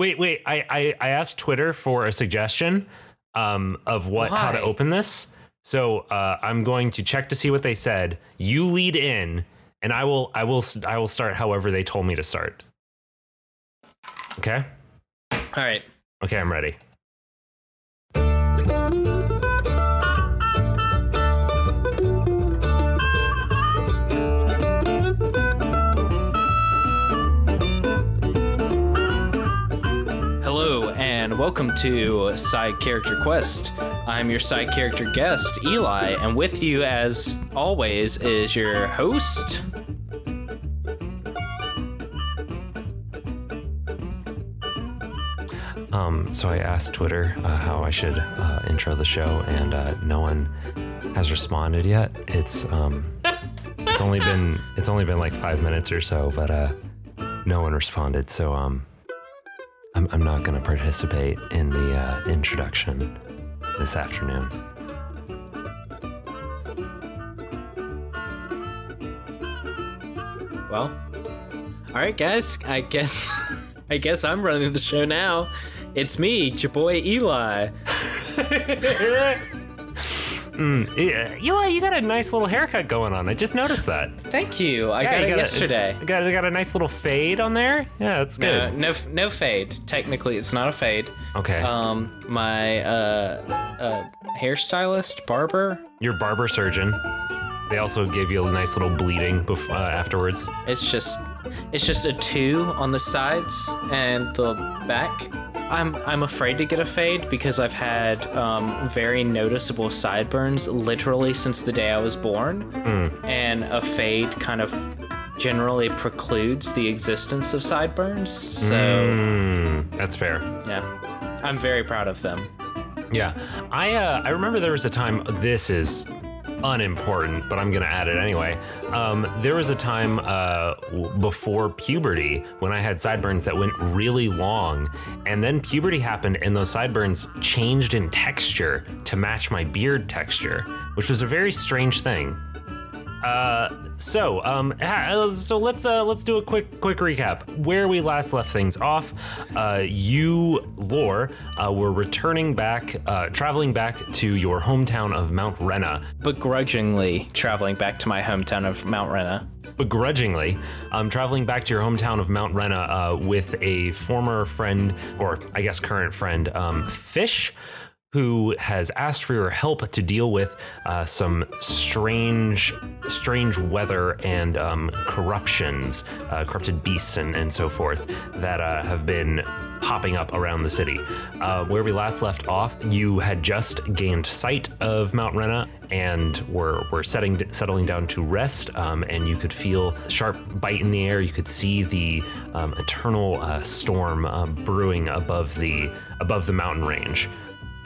Wait, wait. I, I, I asked Twitter for a suggestion um, of what how to open this. So uh, I'm going to check to see what they said. You lead in, and I will I will I will start however they told me to start. Okay. All right. Okay, I'm ready. Welcome to Side Character Quest. I'm your side character guest, Eli, and with you, as always, is your host. Um, so I asked Twitter uh, how I should uh, intro the show, and uh, no one has responded yet. It's um, it's only been it's only been like five minutes or so, but uh, no one responded. So um, I'm I'm not gonna participate in the uh, introduction this afternoon. Well, all right, guys. I guess I guess I'm running the show now. It's me, your boy Eli. Mm, yeah, Eli, you got a nice little haircut going on. I just noticed that. Thank you. I Yeah, got you it got a- got got a nice little fade on there. Yeah, that's No, good. no, no fade. Technically, it's not a fade. Okay, Um, my uh, uh, hairstylist, barber, your barber surgeon. They also gave you a nice little bleeding bef- uh, afterwards. It's just it's just a two on the sides and the back. I'm I'm afraid to get a fade because I've had um, very noticeable sideburns literally since the day I was born, and a fade kind of generally precludes the existence of sideburns. So Mm, that's fair. yeah, I'm very proud of them. Yeah, I uh, I remember there was a time. This is unimportant, but I'm gonna add it anyway. Um, there was a time uh, before puberty when I had sideburns that went really long, and then puberty happened, and those sideburns changed in texture to match my beard texture, which was a very strange thing. Uh, so um, so let's uh, let's do a quick quick recap. Where we last left things off, uh, you, Lore, uh, were returning back, uh, traveling back to your hometown of Mount Rena, Begrudgingly traveling back to my hometown of Mount Rena. begrudgingly, um, traveling back to your hometown of Mount Rena uh, with a former friend, or I guess current friend, um, Fish. Who has asked for your help to deal with uh, some strange, strange weather and um, corruptions, uh, corrupted beasts, and, and so forth that uh, have been popping up around the city. Uh, where we last left off, you had just gained sight of Mount Rena and were were setting settling down to rest. Um, and you could feel a sharp bite in the air. You could see the um, eternal uh, storm um, brewing above the above the mountain range.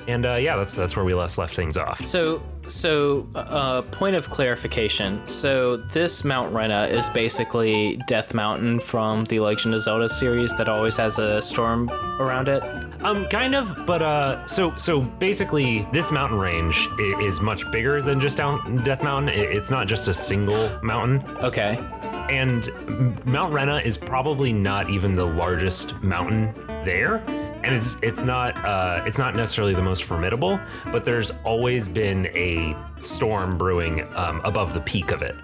And uh, yeah, that's that's where we last left things off. So, so uh, point of clarification. So this Mount Rena is basically Death Mountain from the Legend of Zelda series that always has a storm around it. Um, kind of, but uh, so so basically, this mountain range is much bigger than just down Death Mountain. It's not just a single mountain. Okay. and Mount Rena is probably not even the largest mountain there, and it's it's not uh, it's not necessarily the most formidable. But there's always been a storm brewing um, above the peak of it.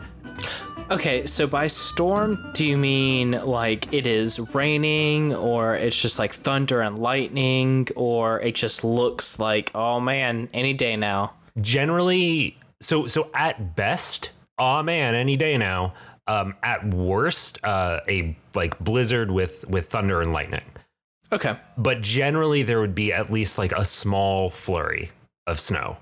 Okay, so by storm, do you mean like it is raining, or it's just like thunder and lightning, or it just looks like, oh man, any day now? Generally, so so at best, oh man, any day now. Um, at worst, uh, a like blizzard with with thunder and lightning. Okay. But generally, there would be at least like a small flurry of snow.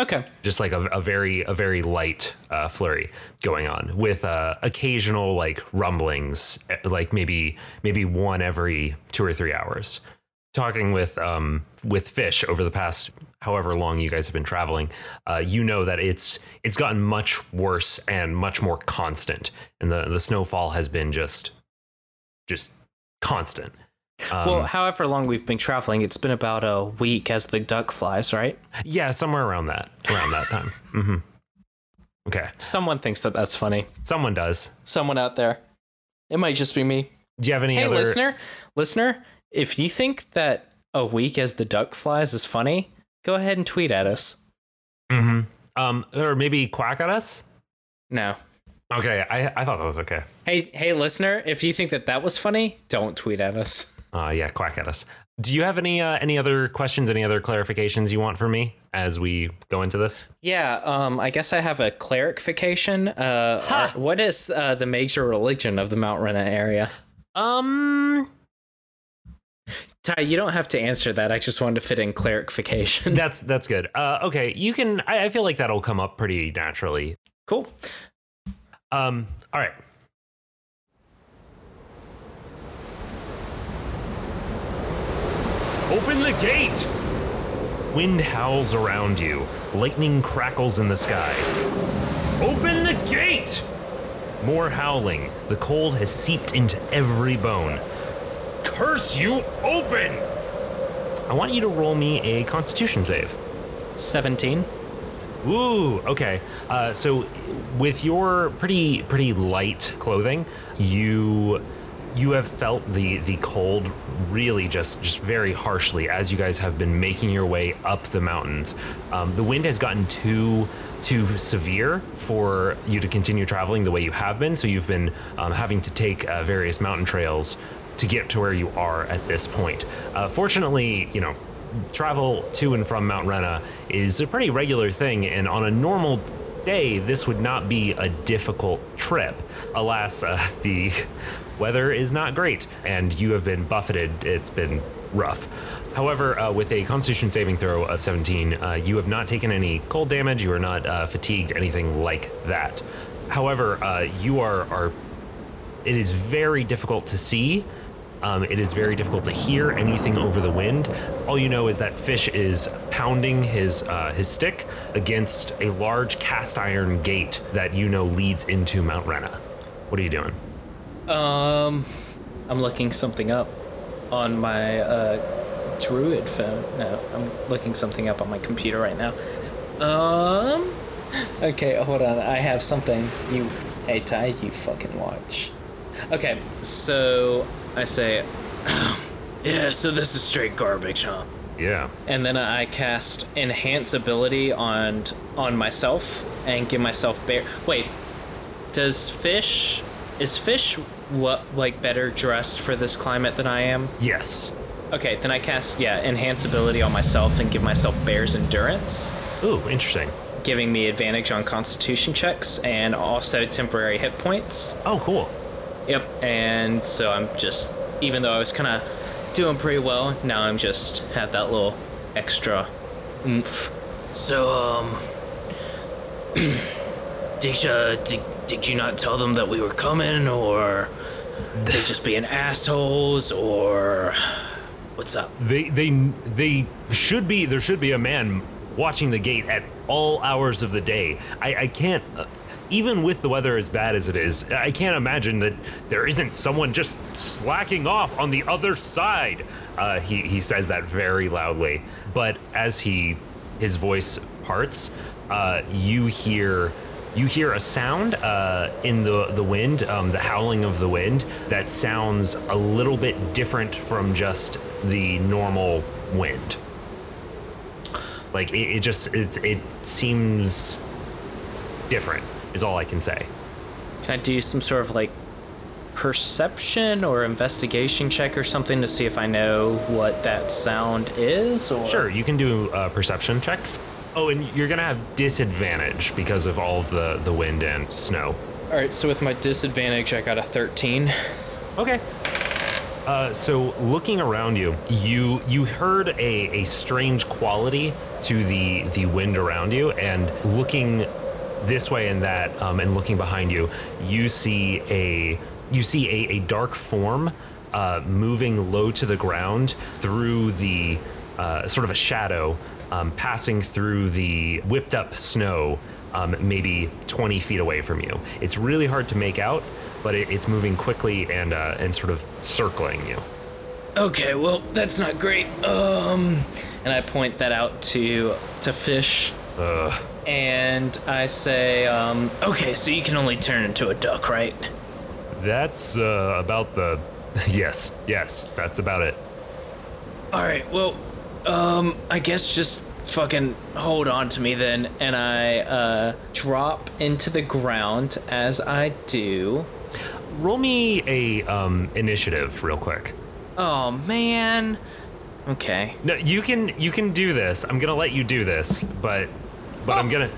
Okay. just like a, a very a very light uh, flurry going on with uh, occasional like rumblings eh, like maybe maybe one every two or three hours talking with um with fish over the past however long you guys have been traveling uh, you know that it's it's gotten much worse and much more constant and the the snowfall has been just just constant um, well, however long we've been traveling, it's been about a week as the duck flies, right? yeah somewhere around that around that time hmm okay Someone thinks that that's funny. someone does Someone out there. It might just be me. Do you have any Hey, other listener, listener, if you think that a week as the duck flies is funny, go ahead and tweet at us. Mm-hmm. Um, or maybe quack at us? No. Okay, I, I thought that was okay. Hey, hey, listener, if you think that that was funny, don't tweet at us. Uh, yeah, quack at us. Do you have any uh, any other questions, any other clarifications you want from me as we go into this? Yeah, um, I guess I have a clarification. Uh, are- what is uh, the major religion of the Mount Rena area? Um, Ty, you don't have to answer that. I just wanted to fit in clarification. that's that's good. Uh, okay, you can. I, I feel like that'll come up pretty naturally. cool. Um, all right. Open the gate! Wind howls around you. Lightning crackles in the sky. Open the gate! More howling. The cold has seeped into every bone. Curse you, open! I want you to roll me a constitution save. 17. Ooh, okay. Uh, so with your pretty pretty light clothing, you you have felt the the cold really just just very harshly as you guys have been making your way up the mountains. Um, the wind has gotten too too severe for you to continue traveling the way you have been. So you've been um, having to take uh, various mountain trails to get to where you are at this point. Uh, fortunately, you know, travel to and from Mount Rena is a pretty regular thing, and on a normal day, this would not be a difficult trip. Alas, uh, the weather is not great, and you have been buffeted. It's been rough. However, uh, with a Constitution saving throw of 17, uh, you have not taken any cold damage. You are not uh, fatigued, anything like that. However, uh, you are are. It is very difficult to see um, it is very difficult to hear anything over the wind. All you know is that Fish is pounding his uh, his stick against a large cast iron gate that you know leads into Mount Rena. What are you doing? Um, I'm looking something up on my uh, Druid phone. No, I'm looking something up on my computer right now. Um, okay, hold on. I have something. You, hey Ty, you fucking watch. Okay, so I say, yeah. So this is straight garbage, huh? Yeah. and then I cast enhance ability on on myself and give myself bear. Wait, does fish is fish what like better dressed for this climate than I am? Yes. Okay, then I cast yeah enhance ability on myself and give myself bear's endurance, Ooh, interesting. giving me advantage on Constitution checks and also temporary hit points. Oh, cool. Yep, and so I'm just even though I was kind of doing pretty well, now I'm just have that little extra oomph. So um, did you did, did you not tell them that we were coming, or they just being assholes, or what's up? They they they should be there should be a man watching the gate at all hours of the day. I I can't uh, even with the weather as bad as it is, I can't imagine that there isn't someone just slacking off on the other side. Uh, he he says that very loudly, but as he his voice parts, uh, you hear you hear a sound uh, in the the wind, um, the howling of the wind that sounds a little bit different from just the normal wind. Like it, it just it it seems different is all I can say. Can I do some sort of like perception or investigation check or something to see if I know what that sound is? Or? Sure, you can do a perception check. Oh, and you're gonna have disadvantage because of all of the the wind and snow. All right, so with my disadvantage, I got a 13. Okay. Uh, so looking around you, you you heard a, a strange quality to the the wind around you, and looking this way and that, um, and looking behind you, you see a you see a, a dark form uh, moving low to the ground through the uh, sort of a shadow, um, passing through the whipped up snow, um, maybe 20 feet away from you. It's really hard to make out, but it, it's moving quickly and uh, and sort of circling you. Okay, well, that's not great. Um, and I point that out to to fish, Ugh. and I say, um, okay, so you can only turn into a duck, right? That's uh, about the yes, yes, that's about it. All right. Well, um, I guess just fucking hold on to me then, and I uh drop into the ground as I do. Roll me a um, initiative real quick. Oh man. Okay. No, you can you can do this. I'm gonna let you do this, but but I'm gonna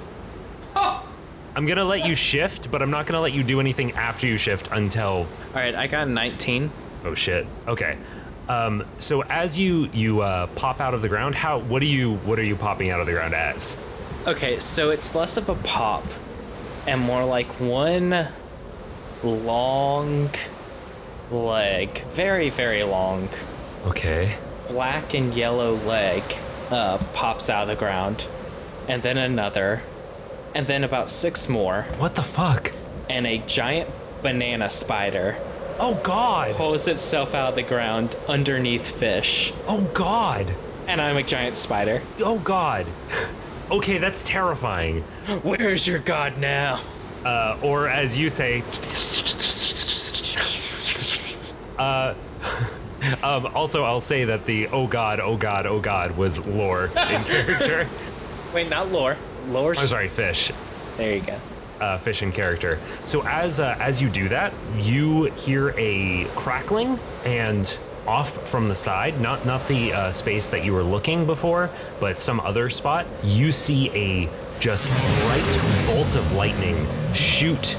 Oh. I'm gonna let you shift, but I'm not gonna let you do anything after you shift until All right. I got 19. oh shit. Okay. Um, so as you you uh, pop out of the ground, how what do you what are you popping out of the ground as? Okay, so it's less of a pop and more like one long leg, very very long, Okay. black and yellow leg uh, pops out of the ground, and then another, and then about six more, What the fuck? and a giant banana spider Oh god. pulls itself out of the ground underneath fish, Oh god. and I'm a giant spider. Oh god. Okay, that's terrifying. Where's your god now? Uh, or as you say, uh, um, also I'll say that the oh god, oh god, oh god was lore in character. Wait, not lore. Lore. I'm sorry, fish. There you go. Uh, fish in character. So as uh, as you do that, you hear a crackling and off from the side, not not the uh, space that you were looking before, but some other spot. You see a just bright bolt of lightning shoot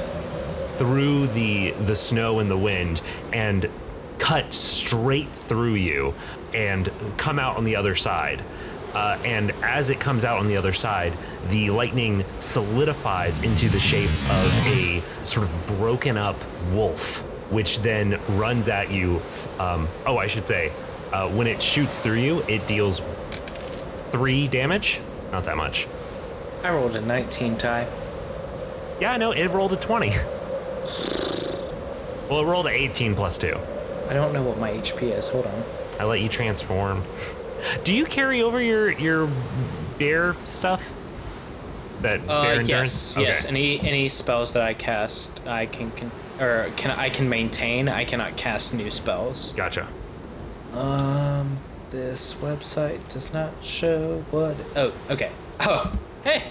through the the snow and the wind and cut straight through you and come out on the other side. Uh, and as it comes out on the other side, the lightning solidifies into the shape of a sort of broken up wolf, which then runs at you. Um, oh, I should say, uh, when it shoots through you, it deals three damage. Not that much. I rolled a 19 tie. Yeah, no, it rolled a 20. Well, it rolled a 18 plus 2. I don't know what my HP is. Hold on. I let you transform. Do you carry over your your bear stuff? That Uh, bear yes, endurance? yes. Okay. Any any spells that I cast, I can, can or can I can maintain. I cannot cast new spells. Gotcha. Um, this website does not show what. Oh, okay. Oh, hey,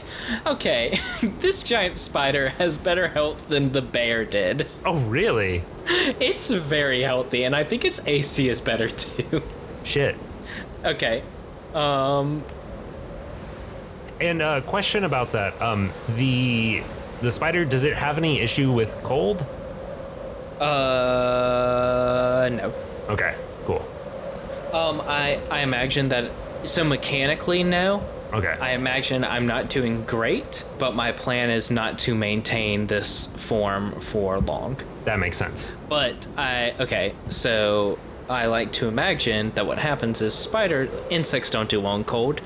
okay. this giant spider has better health than the bear did. Oh, really? It's very healthy, and I think its AC is better too. Shit. Okay. Um, And a uh, question about that. Um, the the spider does it have any issue with cold? uh, no. Okay, cool. Um, I I imagine that. So mechanically, no. Okay. I imagine I'm not doing great, but my plan is not to maintain this form for long. that makes sense. But I okay, so I like to imagine that what happens is spider insects don't do well in cold,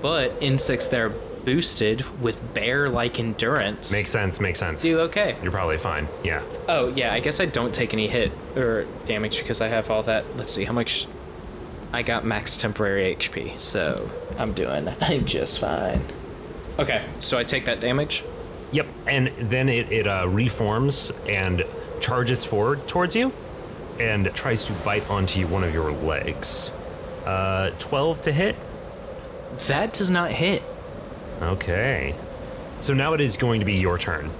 but insects that are boosted with bear-like endurance Makes sense. Makes sense. do okay. You're probably fine. Yeah. Oh yeah, I guess I don't take any hit or damage because I have all that. Let's see how much. I got max temporary HP, so I'm doing I'm just fine. Okay, so I take that damage. Yep. And then it it uh, reforms and charges forward towards you, and tries to bite onto one of your legs. Uh, twelve to hit. That does not hit. Okay. So now it is going to be your turn.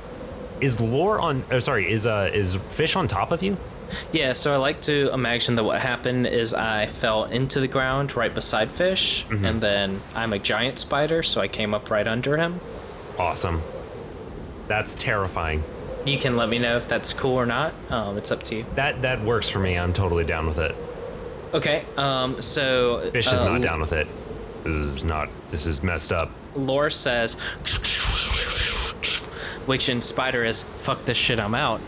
Is lore on? Oh, sorry. Is uh is fish on top of you? Yeah, so I like to imagine that what happened is I fell into the ground right beside fish, and then I'm a giant spider, so I came up right under him. Awesome. That's terrifying. You can let me know if that's cool or not. Um, it's up to you. That that works for me. I'm totally down with it. Okay. Um. So Fish is uh, not down with it. This is not. This is messed up. Lore says, which in spider is fuck this shit. I'm out,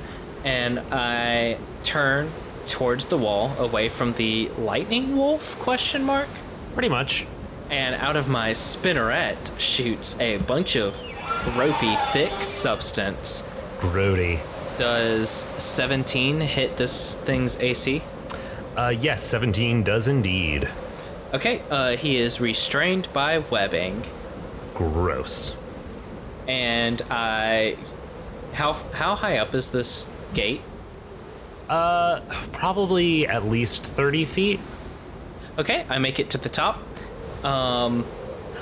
and I turn towards the wall, away from the lightning wolf? Question mark. Pretty much. and out of my spinneret shoots a bunch of ropey, thick substance. Grody. Does 17 hit this thing's AC? Uh, yes, 17 does indeed. Okay, uh, he is restrained by webbing, Gross. and I. How how high up is this gate? Uh, probably at least 30 feet. Okay, I make it to the top. Um,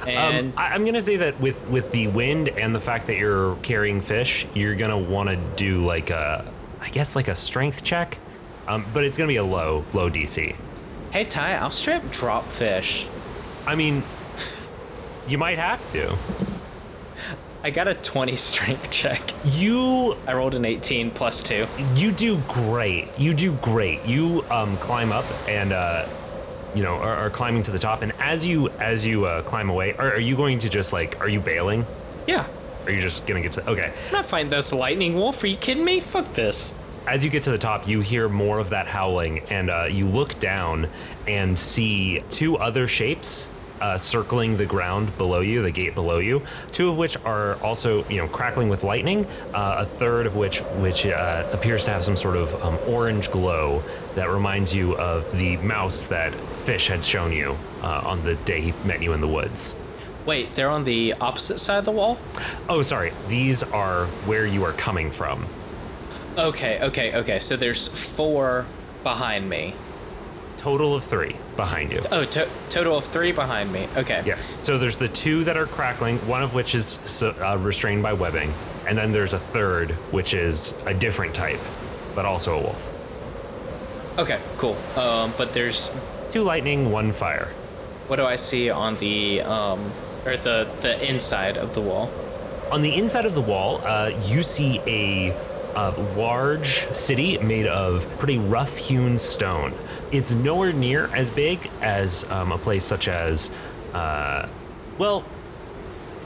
and Um, I, I'm gonna say that with with the wind and the fact that you're carrying fish, you're gonna want to do like a, I guess like a strength check, um, but it's gonna be a low low DC. hey Ty, I'll strip drop fish. I mean, you might have to. I got a 20 strength check. You I rolled an 18 plus two. you do great. You do great. You um, climb up and uh, you know are, are climbing to the top. And as you as you uh, climb away, are, are you going to just like are you bailing? Yeah, Are you just gonna get to okay? I'm not fighting this lightning wolf. Are you kidding me? Fuck this. As you get to the top, you hear more of that howling, and uh, you look down and see two other shapes uh, circling the ground below you, the gate below you. Two of which are also, you know, crackling with lightning. Uh, a third of which, which uh, appears to have some sort of um, orange glow that reminds you of the mouse that Fish had shown you uh, on the day he met you in the woods. Wait, they're on the opposite side of the wall? Oh, sorry. These are where you are coming from. Okay, okay, okay. So there's four behind me. Total of three behind you. Oh, to- total of three behind me. Okay. Yes. So there's the two that are crackling, one of which is uh, restrained by webbing, and then there's a third, which is a different type, but also a wolf. Okay, cool. Um, but there's Two lightning, one fire. what do I see on the um or the the inside of the wall? On the inside of the wall, uh, you see a, uh large city made of pretty rough hewn stone. It's nowhere near as big as um, a place such as, uh, well,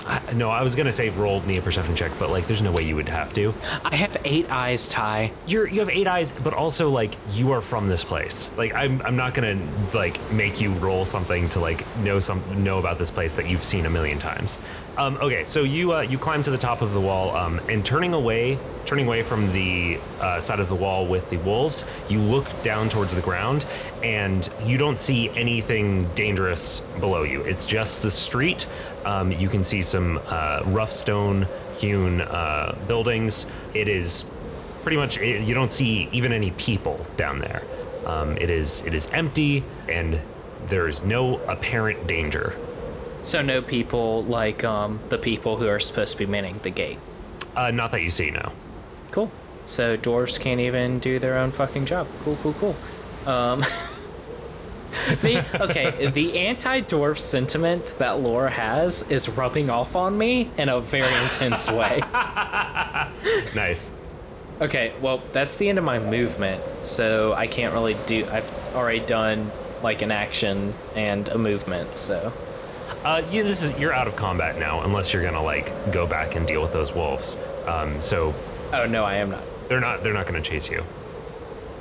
I, no, I was gonna say roll me a perception check, but like, there's no way you would have to. I have eight eyes, Ty. you're you have eight eyes, but also like you are from this place. Like I'm I'm not gonna like make you roll something to like know some know about this place that you've seen a million times. Um, okay, so you uh, you climb to the top of the wall, um, and turning away turning away from the uh, side of the wall with the wolves, you look down towards the ground, and you don't see anything dangerous below you. It's just the street. Um, you can see some uh, rough stone hewn uh, buildings. It is pretty much it, you don't see even any people down there. Um, it is it is empty and there is no apparent danger. So no people like um the people who are supposed to be manning the gate. Uh, not that you see now. Cool. So dwarves can't even do their own fucking job. Cool, cool, cool. Um The okay, the anti-dwarf sentiment that Laura has is rubbing off on me in a very intense way. Nice. Okay, well, that's the end of my movement, so I can't really do. I've already done like an action and a movement, so. Uh, you, this is you're out of combat now unless you're gonna like go back and deal with those wolves. Um, so Oh no, I am not. they're not they're not gonna chase you.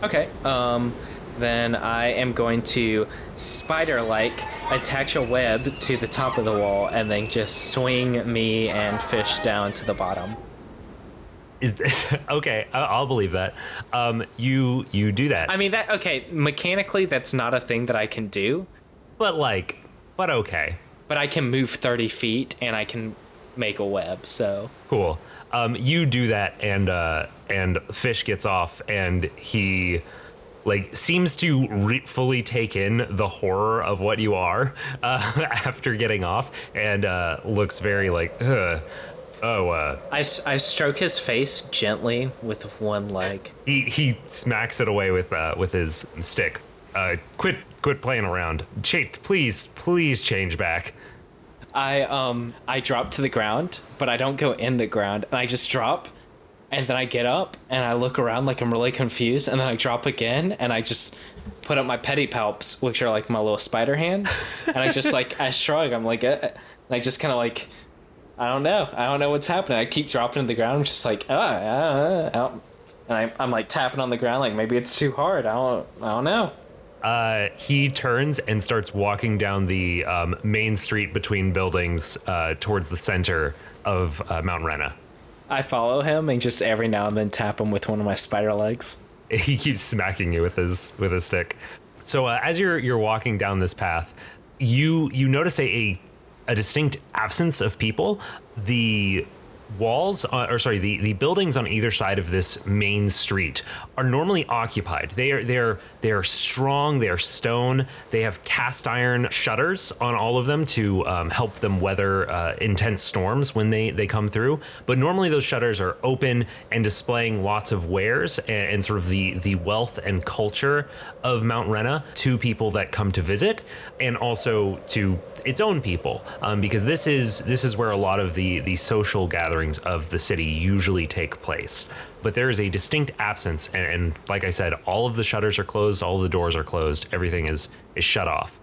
Okay, um, then I am going to spider-like attach a web to the top of the wall and then just swing me and fish down to the bottom. Is this okay? I'll believe that. Um, you you do that, I mean that okay, mechanically that's not a thing that I can do, but like, but okay. but I can move 30 feet and I can make a web, so. Cool. Um, you do that, and uh, and Fish gets off, and he like seems to re- fully take in the horror of what you are uh, after getting off, and uh, looks very like, Ugh. oh, uh, I, I stroke his face gently with one leg. he he smacks it away with uh, with his stick. Uh, quit quit playing around. Ch- please please change back. I um I drop to the ground, but I don't go in the ground, and I just drop, and then I get up and I look around like I'm really confused, and then I drop again, and I just put up my pedipalps, which are like my little spider hands, and I just like I shrug. I'm like, uh, I just kind of like, I don't know, I don't know what's happening. I keep dropping to the ground, I'm just like, ah, ah, ah. and I, I'm like tapping on the ground, like maybe it's too hard. I don't, I don't know. Uh, he turns and starts walking down the um, main street between buildings uh, towards the center of uh, Mount Rena. I follow him and just every now and then tap him with one of my spider legs. He keeps smacking you with his with his stick. So uh, as you're you're walking down this path, you you notice a, a a distinct absence of people. The walls, uh, or sorry, the, the buildings on either side of this main street are normally occupied. They are they're they're strong. They are stone. They have cast iron shutters on all of them to um, help them weather uh, intense storms when they they come through. But normally those shutters are open and displaying lots of wares and, and sort of the the wealth and culture of Mount Rena to people that come to visit, and also to its own people, um, because this is this is where a lot of the the social gatherings of the city usually take place. But there is a distinct absence, and, and like I said, all of the shutters are closed, all of the doors are closed, everything is is shut off.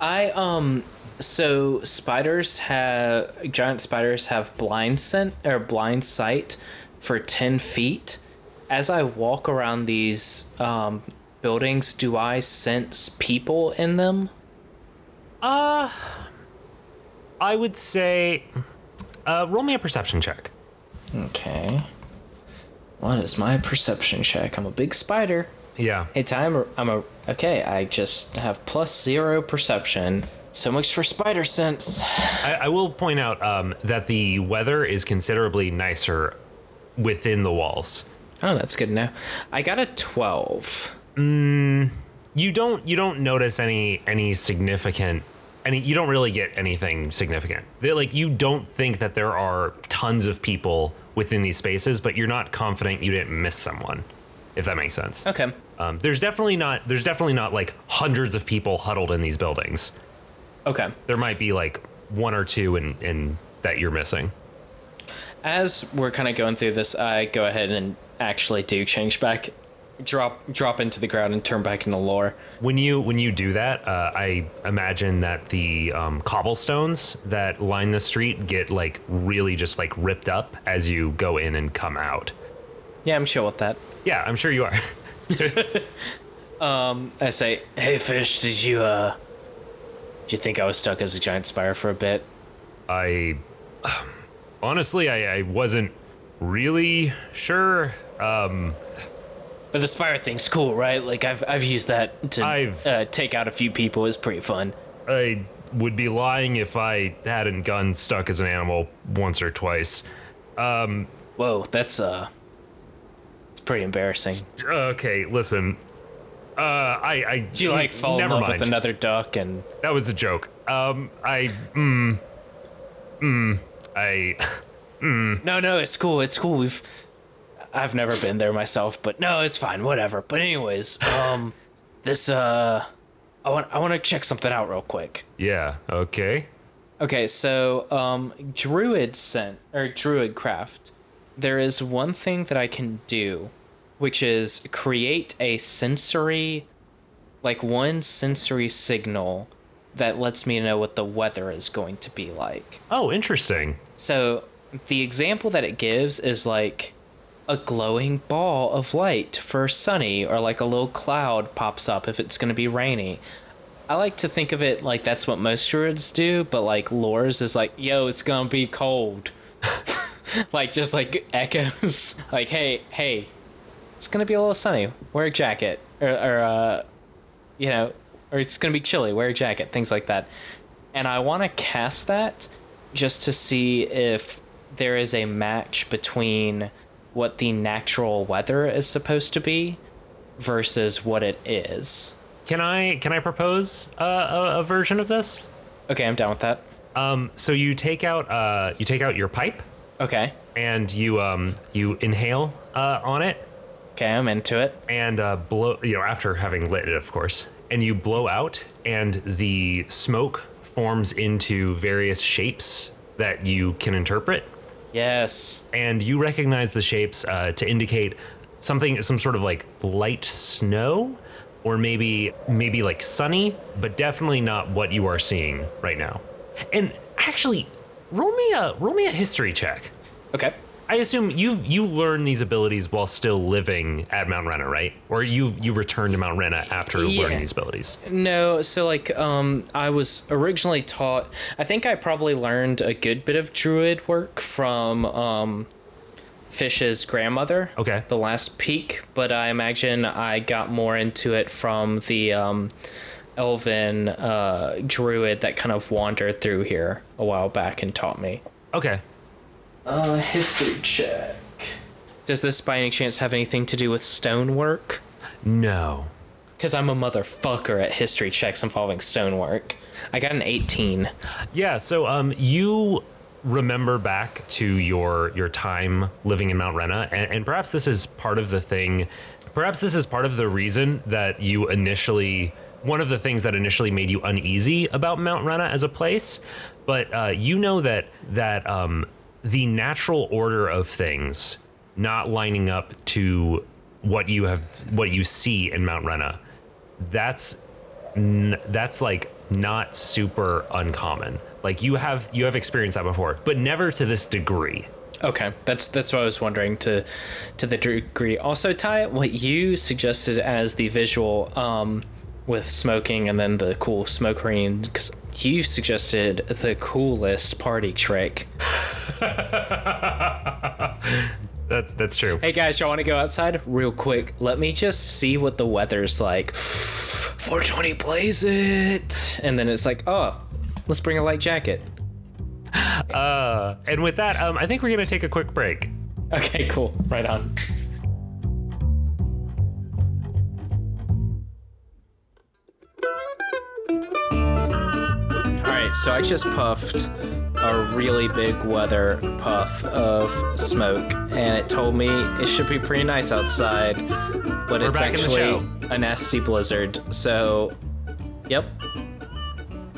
I um so spiders have giant spiders have blindsense or blind sight for 10 feet as i walk around these um, buildings do i sense people in them Uh, I would say, uh, roll me a perception check. okay what is my perception check i'm a big spider Yeah. hey time i'm a okay i just have plus zero perception so much for spider sense I, I will point out um, that the weather is considerably nicer within the walls. oh that's good to know i got a 12 You don't you don't notice any any significant any you don't really get anything significant. They, like you don't think that there are tons of people within these spaces, but you're not confident you didn't miss someone, if that makes sense. okay Um, there's definitely not there's definitely not like hundreds of people huddled in these buildings. okay There might be like one or two in, in that you're missing. as we're kind of going through this, I go ahead and actually do change back, drop drop into the ground and turn back into lore. When you when you do that, uh, I imagine that the um, cobblestones that line the street get like really just like ripped up as you go in and come out. Yeah, I'm sure with that. Yeah, I'm sure you are. I say, "Hey, fish, did you uh, did you think I was stuck as a giant spire for a bit?" I honestly, I, I wasn't really sure. Um, But the spire thing's cool, right? Like I've I've used that to I've- uh, take out a few people. It's pretty fun. I would be lying if I hadn't gotten stuck as an animal once or twice. Whoa, that's uh, it's pretty embarrassing. Okay, listen. Uh, I, I. Do you like fall in love mind. with another duck and That was a joke. Um, I, mm, mm, I, No, no, it's cool. It's cool. We've I've never been there myself, but no, it's fine. Whatever. But anyways, um this uh I want I want to check something out real quick. yeah, okay. Okay, so um druid scent or druid craft. There is one thing that I can do, which is create a sensory like one sensory signal that lets me know what the weather is going to be like. Oh, interesting. So the example that it gives is like a glowing ball of light for sunny, or like a little cloud pops up if it's going to be rainy. I like to think of it like that's what most druids do, but like Lores is like, yo, it's going to be cold. like just like echoes, like, hey, hey, it's going to be a little sunny. Wear a jacket. Or, or uh, you know, or it's going to be chilly. Wear a jacket, things like that. And I want to cast that just to see if there is a match between what the natural weather is supposed to be versus what it is. Can I can I propose uh, a, a version of this? Okay, I'm down with that. Um, so you take out uh, you take out your pipe Okay. and you um, you inhale uh, on it Okay, I'm into it. and uh, blow you know after having lit it of course and you blow out and the smoke forms into various shapes that you can interpret Yes. and you recognize the shapes uh, to indicate something some sort of like light snow or maybe maybe like sunny but definitely not what you are seeing right now and actually roll me a roll me a history check Okay. I assume you you learn these abilities while still living at mount rena right or you you returned to mount rena after Yeah. learning these abilities No, so like um I was originally taught I think I probably learned a good bit of druid work from um Fish's grandmother. Okay. The last peak, but I imagine I got more into it from the um elven uh druid that kind of wandered through here a while back and taught me. okay Uh, history check. Does this by any chance have anything to do with stonework? No. Because I'm a motherfucker at history checks involving stonework. I got an 18. Yeah, so um, you remember back to your your time living in Mount Rena, and, and perhaps this is part of the thing. Perhaps this is part of the reason that you initially one of the things that initially made you uneasy about Mount Rena as a place. But uh, you know that that um, the natural order of things not lining up to what you have what you see in Mount Rena. That's that's like not super uncommon. Like you have you have experienced that before, but never to this degree. Okay, that's that's what I was wondering to to the degree. Also, Ty, what you suggested as the visual um, with smoking and then the cool smoke rings, you suggested the coolest party trick. That's that's true. Hey guys, y'all want to go outside real quick? Let me just see what the weather's like. 420 plays it, and then it's like, oh, let's bring a light jacket. Uh, and with that, um, I think we're gonna take a quick break. Okay, cool. Right on. Alright, so I just puffed a really big weather puff of smoke, and it told me it should be pretty nice outside, but it's in the actually a nasty blizzard. So, yep.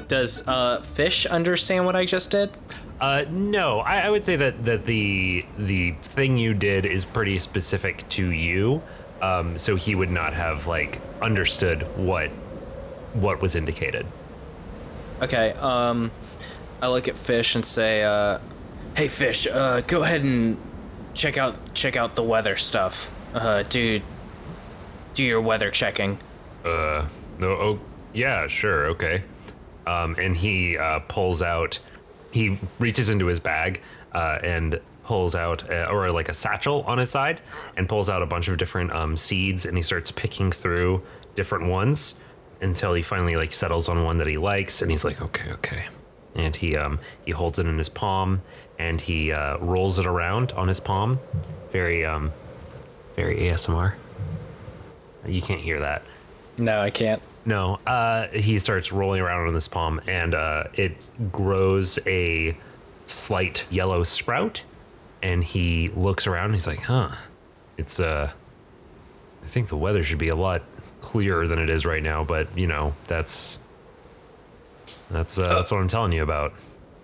Does uh, Fish understand what I just did? Uh, no, I, I would say that that the the thing you did is pretty specific to you. Um, so he would not have like understood what what was indicated. Okay, um, I look at Fish and say, uh, "Hey, Fish, uh, go ahead and check out check out the weather stuff. Uh, do do your weather checking." Uh, no, oh, yeah, sure, okay. Um, and he uh, pulls out, he reaches into his bag uh, and pulls out, uh, or like a satchel on his side, and pulls out a bunch of different um, seeds, and he starts picking through different ones until he finally like settles on one that he likes, and he's like, okay, okay. And he um he holds it in his palm, and he uh, rolls it around on his palm, very um very ASMR. You can't hear that. No, I can't. No, uh, he starts rolling around on this palm, and uh, it grows a slight yellow sprout. And he looks around. And he's like, "Huh, it's uh, I think the weather should be a lot clearer than it is right now. But you know, that's that's uh, that's what I'm telling you about.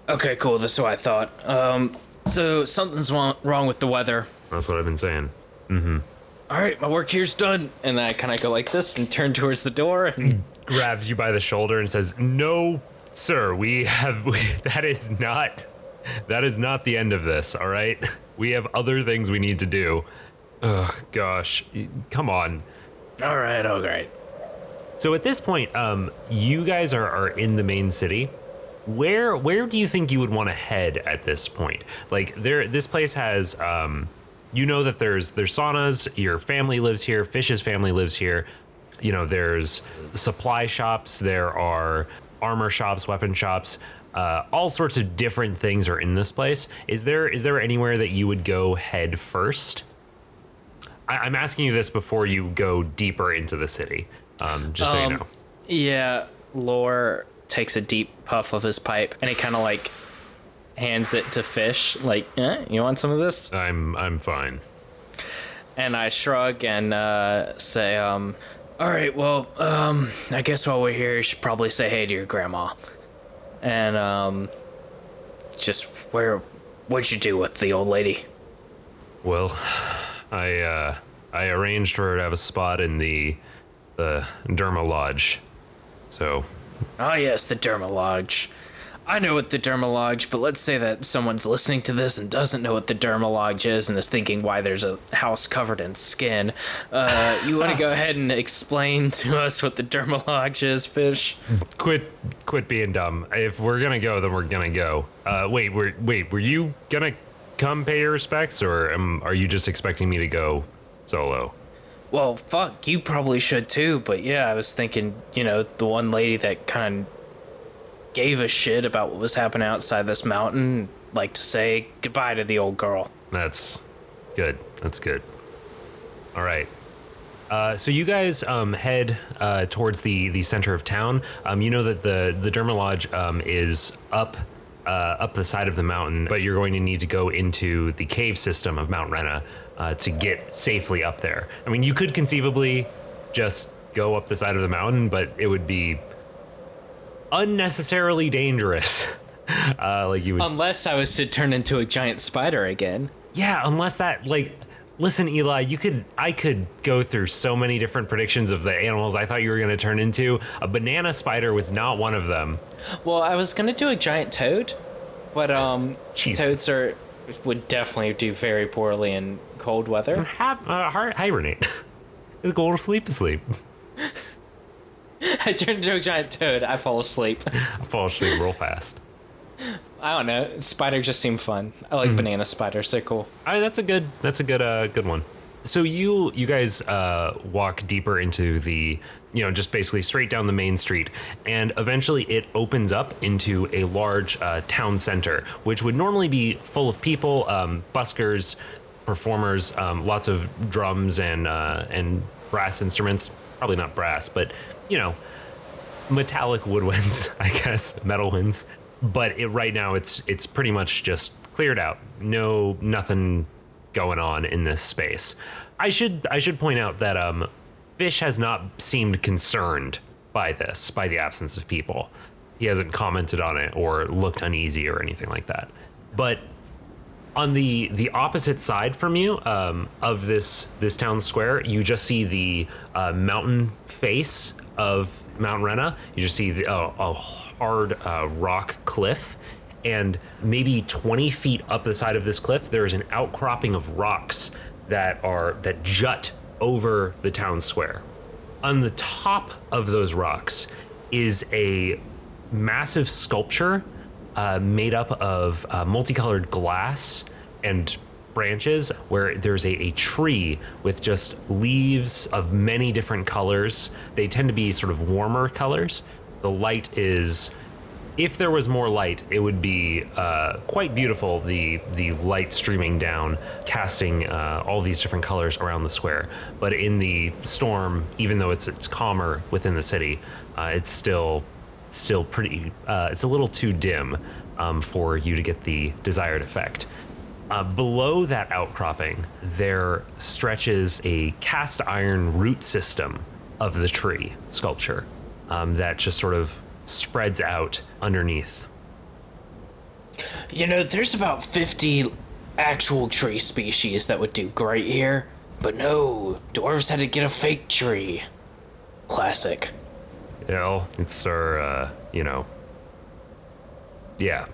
Okay, cool. That's what I thought. Um, so something's wrong, wrong with the weather. That's what I've been saying." Mm-hmm. All right, my work here's done. And then I kind of go like this and turn towards the door. And Grabs you by the shoulder and says, "No, sir, we have we, that is not that is not the end of this. All right, we have other things we need to do." Ugh, gosh, come on. All right, all right. So at this point, um, you guys are, are in the main city. Where where do you think you would want to head at this point? Like there, this place has, um, you know that there's there's saunas. Your family lives here. Fish's family lives here. You know there's supply shops. There are armor shops, weapon shops. Uh, all sorts of different things are in this place. Is there is there anywhere that you would go head first? I, I'm asking you this before you go deeper into the city, um, just so you Um, know. Yeah, Lore takes a deep puff of his pipe and he kind of like hands it to Fish, like, eh, you want some of this? I'm I'm fine. And I shrug and uh, say, um, all right, well, um, I guess while we're here, you should probably say hey to your grandma. And um, just where, what'd you do with the old lady? Well, I uh, I arranged for her to have a spot in the the Derma Lodge. So Ah, yes, the Derma Lodge. I know what the Derma Lodge, but let's say that someone's listening to this and doesn't know what the Derma Lodge is and is thinking why there's a house covered in skin. Uh, you want to go ahead and explain to us what the Derma Lodge is, Fish? quit quit being dumb. If we're gonna go, then we're gonna go. Uh, wait, were wait, were you gonna come pay your respects, or um, are you just expecting me to go solo? Well, fuck, you probably should too, but yeah, I was thinking, you know, the one lady that kind of gave a shit about what was happening outside this mountain like to say goodbye to the old girl. That's good. That's good. All right. Uh, so you guys um, head uh, towards the the center of town. Um, you know that the the Derma Lodge um, is up uh, up the side of the mountain, but you're going to need to go into the cave system of Mount Rena uh, to get safely up there. I mean, you could conceivably just go up the side of the mountain, but it would be unnecessarily dangerous. uh, like you would, Unless I was to turn into a giant spider again. yeah, unless that like. Listen, Eli, you could I could go through so many different predictions of the animals I thought you were going to turn into. A banana spider was not one of them. Well, I was gonna do a giant toad, but um, Jeez. toads are would definitely do very poorly in cold weather. Ha- uh, hi- hibernate. Just go to sleep asleep. I turn into a giant toad, I fall asleep. I fall asleep real fast. I don't know. Spiders just seem fun. I like banana spiders. They're cool. I mean, that's a good. That's a good. Uh, good one. So you you guys uh, walk deeper into the you know just basically straight down the main street, and eventually it opens up into a large uh, town center, which would normally be full of people, um, buskers, performers, um, lots of drums and uh, and brass instruments. Probably not brass, but you know metallic woodwinds, I guess, metal winds. But it, right now, it's it's pretty much just cleared out. No, nothing going on in this space. I should I should point out that um, Fish has not seemed concerned by this, by the absence of people. He hasn't commented on it or looked uneasy or anything like that. But on the the opposite side from you um, of this this town square, you just see the uh, mountain face of Mount Rena. You just see the, uh, a hard uh, rock cliff, and maybe 20 feet up the side of this cliff, there is an outcropping of rocks that are that jut over the town square. On the top of those rocks is a massive sculpture uh, made up of uh, multicolored glass and branches where there's a, a tree with just leaves of many different colors. They tend to be sort of warmer colors. The light is if there was more light, it would be uh, quite beautiful. The the light streaming down, casting uh, all these different colors around the square. But in the storm, even though it's it's calmer within the city, uh, it's still still pretty. Uh, it's a little too dim um, for you to get the desired effect. Uh, below that outcropping, there stretches a cast iron root system of the tree sculpture um, that just sort of spreads out underneath. You know, there's about 50 actual tree species that would do great here, but no, dwarves had to get a fake tree. Classic. You know, it's our, uh, you know, yeah.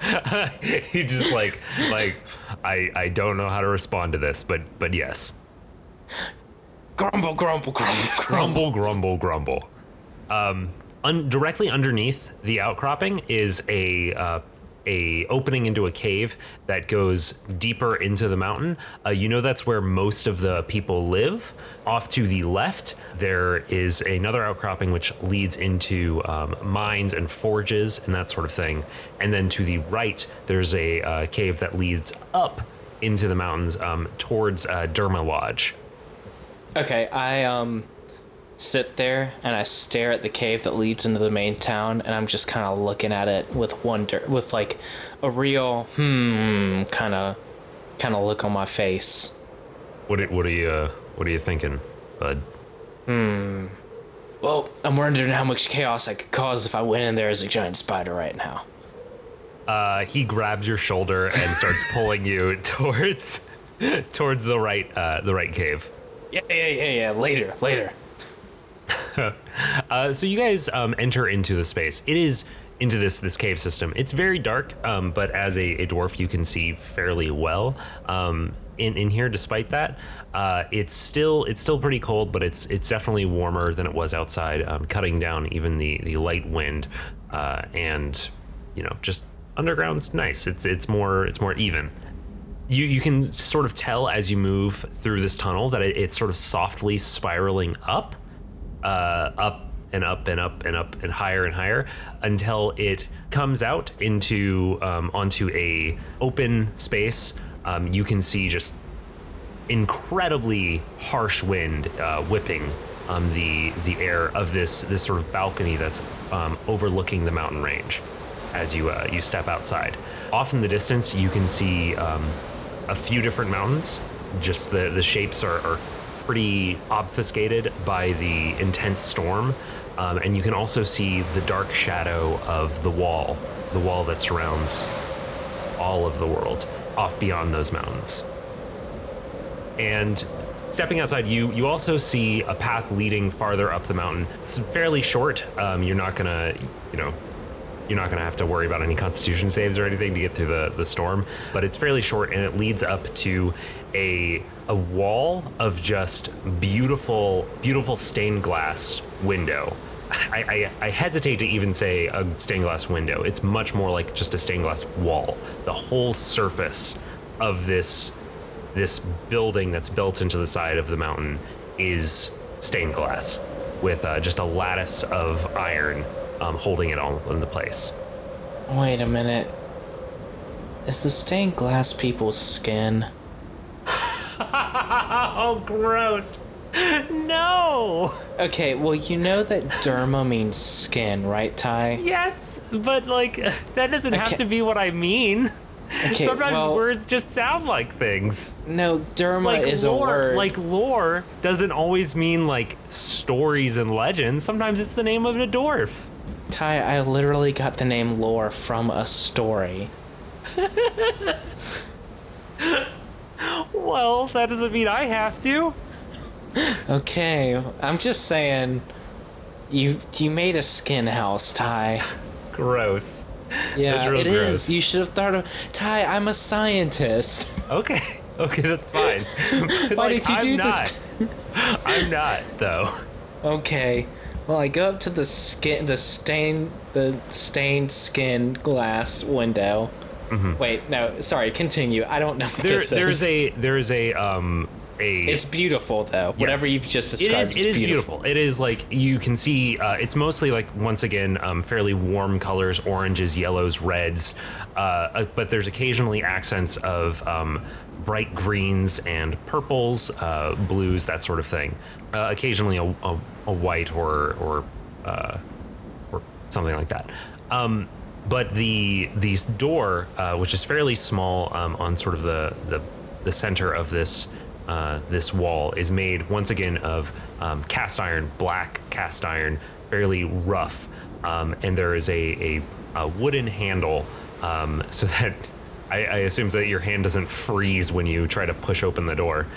he just like, like, I, I don't know how to respond to this, but, but yes. Grumble, grumble, grumble, grumble. Grumble, grumble, grumble. Um, un- directly underneath the outcropping is a uh, a opening into a cave that goes deeper into the mountain. Uh, you know that's where most of the people live. Off to the left, there is another outcropping which leads into um, mines and forges and that sort of thing. And then to the right, there's a uh, cave that leads up into the mountains um, towards uh, Derma Lodge. Okay, I um sit there and I stare at the cave that leads into the main town and I'm just kind of looking at it with wonder with like a real hmm kind of kind of look on my face. What are, what are you uh, what are you thinking, bud? Hmm. Well, I'm wondering how much chaos I could cause if I went in there as a giant spider right now. Uh, he grabs your shoulder and starts pulling you towards towards the right uh, the right cave. Yeah, yeah, yeah, yeah. Later, later. Uh, so you guys um, enter into the space. It is into this this cave system. It's very dark, um, but as a, a dwarf, you can see fairly well. Um, in, in here, despite that, uh, it's still it's still pretty cold, but it's it's definitely warmer than it was outside, um, cutting down even the the light wind, uh, and you know just underground's nice. It's it's more it's more even. You you can sort of tell as you move through this tunnel that it, it's sort of softly spiraling up uh, up and up and up and up and higher and higher until it comes out into um, onto a open space. Um, you can see just incredibly harsh wind uh, whipping um, the the air of this this sort of balcony that's um, overlooking the mountain range as you uh, you step outside. Off in the distance, you can see um, a few different mountains. Just the the shapes are, are pretty obfuscated by the intense storm, um, and you can also see the dark shadow of the wall, the wall that surrounds all of the world, off beyond those mountains. And stepping outside, you you also see a path leading farther up the mountain. It's fairly short. Um, you're not gonna, you know, you're not gonna have to worry about any Constitution saves or anything to get through the the storm. But it's fairly short, and it leads up to a a wall of just beautiful, beautiful stained glass window. I, I, I, hesitate to even say a stained glass window. It's much more like just a stained glass wall. The whole surface of this this building that's built into the side of the mountain is stained glass with uh, just a lattice of iron um, holding it all into place. Wait a minute. Is the stained glass people's skin? oh, gross. No. Okay, well, you know that derma means skin, right, Ty? Yes, but like that doesn't have to be what I mean. Okay, Sometimes well, words just sound like things. No, derma like is lore, a word. Like lore doesn't always mean like stories and legends. Sometimes it's the name of a dwarf. Ty, I literally got the name lore from a story. well, that doesn't mean I have to. Okay, I'm just saying. You you made a skin house, Ty. Gross. Yeah, it gross. is. You should have thought of Ty. I'm a scientist. Okay, okay, that's fine. Why like, did you I'm do not. this? I'm not though. Okay. Well, I go up to the skin, the stain, the stained skin glass window. Mm-hmm. Wait, no, sorry. Continue. I don't know. There, there's is. a there's a um a. It's beautiful though. Yeah. Whatever you've just described. It is. It is beautiful. beautiful. It is like you can see. Uh, it's mostly like once again um, fairly warm colors: oranges, yellows, reds. Uh, uh, but there's occasionally accents of um, bright greens and purples, uh, blues, that sort of thing. Uh, occasionally a, a, a, white or or uh, or something like that. Um, but the the door, which is fairly small um, on sort of the the the center of this uh, this wall is made once again of um, cast iron, black cast iron, fairly rough, um, and there is a, a, a wooden handle um, so that I, I, assume that your hand doesn't freeze when you try to push open the door.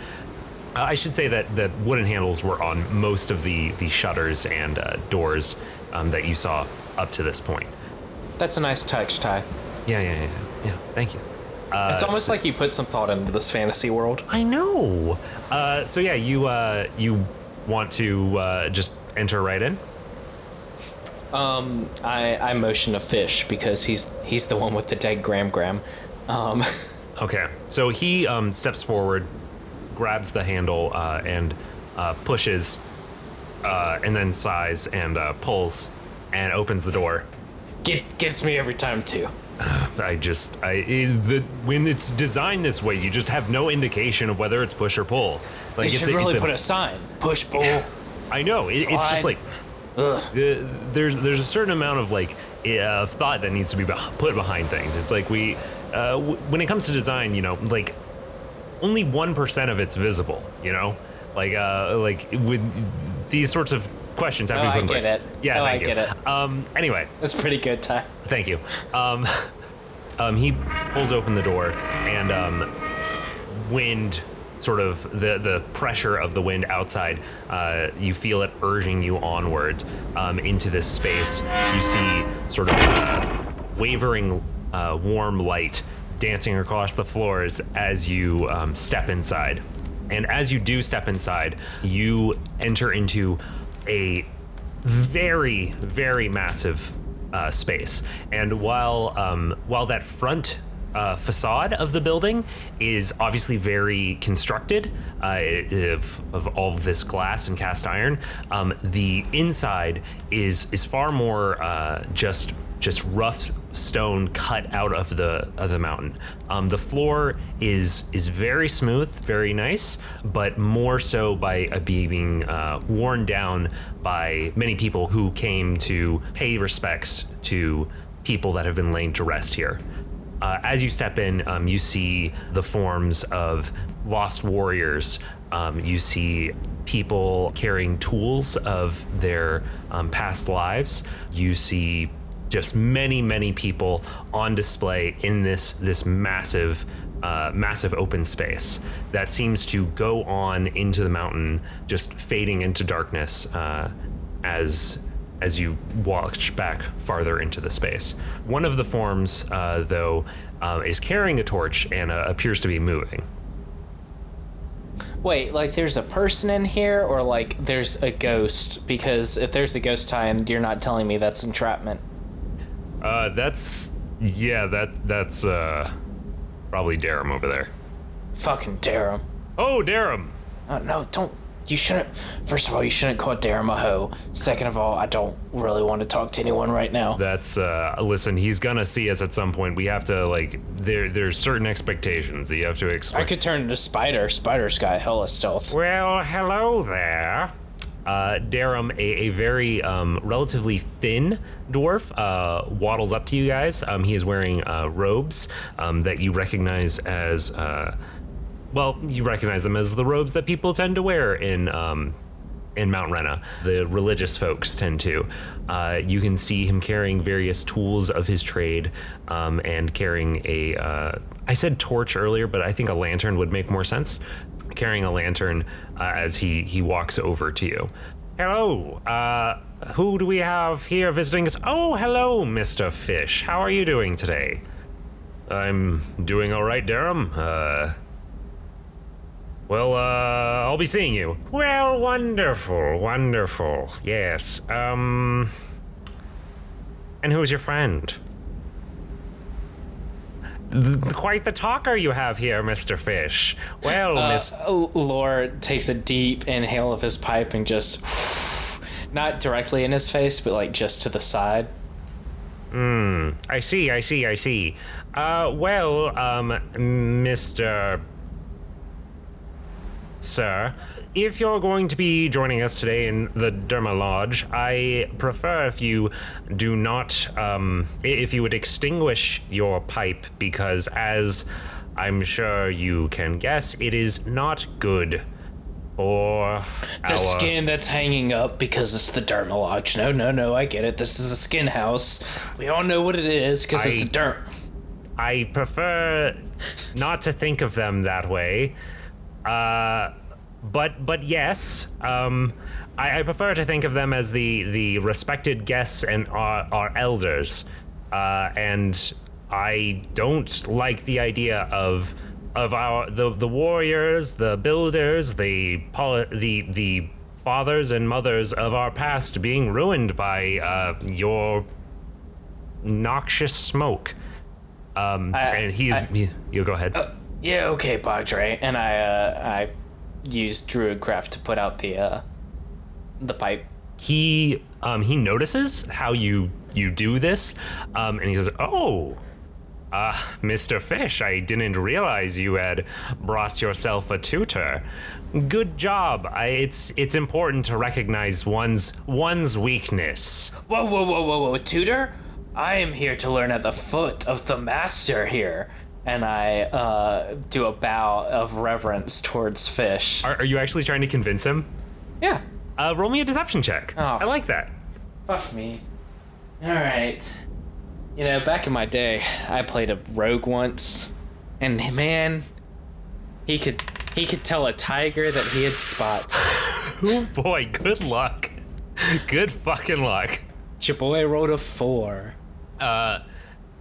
Uh, I should say that that wooden handles were on most of the the shutters and uh, doors um, that you saw up to this point. That's a nice touch, Ty. Yeah, yeah, yeah, yeah. Thank you. Uh, it's almost so, like you put some thought into this fantasy world. I know. Uh, so yeah, you uh, you want to uh, just enter right in? Um, I I motion a fish because he's he's the one with the dead gram gram. Um. Okay, so he um, steps forward, grabs the handle, uh, and uh, pushes, and then sighs and pulls, and opens the door. Get gets me every time too. I just I the when it's designed this way, you just have no indication of whether it's push or pull. Like you it's should a, really it's put a, a, sign: push, pull. I know it, it's just like the, there's there's a certain amount of like uh, thought that needs to be put behind things. It's like we uh, w- when it comes to design, you know, like only one percent of it's visible. You know, like uh, like with these sorts of questions have oh, to be put in place. It. Yeah, oh, thank I you. get it. Um, anyway, that's pretty good, Ty. Thank you. Um, um, he pulls open the door, and um, wind, sort of the the pressure of the wind outside, uh, you feel it urging you onward um, into this space. You see sort of uh, wavering uh, warm light dancing across the floors as you um, step inside. And as you do step inside, you enter into a very, very massive uh, space. And while um, while that front uh, facade of the building is obviously very constructed uh, of, of all of this glass and cast iron. Um, the inside is is far more uh, just just rough stone cut out of the of the mountain. Um, the floor is is very smooth, very nice, but more so by uh, being uh, worn down by many people who came to pay respects to people that have been laid to rest here. Uh, as you step in, um, you see the forms of lost warriors. Um, you see people carrying tools of their um, past lives. You see just many, many people on display in this this massive, uh, massive open space that seems to go on into the mountain, just fading into darkness uh, as as you watch back farther into the space. One of the forms, uh, though, uh, is carrying a torch and uh, appears to be moving. Wait, like there's a person in here, or like there's a ghost? Because if there's a ghost tie-in, you're not telling me that's entrapment. Uh, that's yeah, that that's uh probably Darum over there. Fucking Darum. Oh, Darum. Oh, no, don't. You shouldn't. First of all, you shouldn't call Darum a hoe. Second of all, I don't really want to talk to anyone right now. That's uh listen, he's gonna see us at some point. We have to like there there's certain expectations that you have to expect. I could turn into Spider. Spider's got hella stealth. Well, hello there. Uh, Darum, a, a very um, relatively thin dwarf, uh, waddles up to you guys. Um, he is wearing uh, robes um, that you recognize as, uh, well, you recognize them as the robes that people tend to wear in um, in Mount Rena. The religious folks tend to. Uh, you can see him carrying various tools of his trade um, and carrying a. Uh, I said torch earlier, but I think a lantern would make more sense. Carrying a lantern uh, as he he walks over to you. Hello. Uh, who do we have here visiting us? Oh, hello, Mister Fish. How are you doing today? I'm doing all right, Durham. Uh, well, uh, I'll be seeing you. Well, wonderful, wonderful. Yes. Um. And who's your friend? Th- quite the talker you have here, Mr. Fish. Well, Miss. Uh, Lore takes a deep inhale of his pipe and just. Not directly in his face, but like just to the side. Hmm. I see, I see, I see. Uh, well, um, Mr. Sir, if you're going to be joining us today in the Derma Lodge, I prefer if you do not, um, if you would extinguish your pipe, because as I'm sure you can guess, it is not good or The our. skin that's hanging up because it's the Derma Lodge. No, no, no, I get it. This is a skin house. We all know what it is because it's a derm. I prefer not to think of them that way. Uh, but but yes, um, I, I prefer to think of them as the the respected guests and our, our elders. Uh, and I don't like the idea of of our the the warriors, the builders, the poli- the the fathers and mothers of our past being ruined by uh, your noxious smoke. Um, I- and he's he, you go ahead. Yeah, okay, Bagdre. And I, uh, I used Druidcraft to put out the, uh, the pipe. he um, he notices how you you do this, um, and he says, "Oh, uh, Mr. Fish, I didn't realize you had brought yourself a tutor. Good job. I, it's it's important to recognize one's one's weakness." Whoa, whoa, whoa, whoa, whoa, tutor! I am here to learn at the foot of the master here. And I, uh, do a bow of reverence towards Fish. Are, are you actually trying to convince him? Yeah. Uh, roll me a deception check. Oh. I like that. Fuck me. Alright. You know, back in my day, I played a rogue once, and man, he could he could tell a tiger that he had spots. Oh boy, good luck. Good fucking luck. Your boy rolled a four.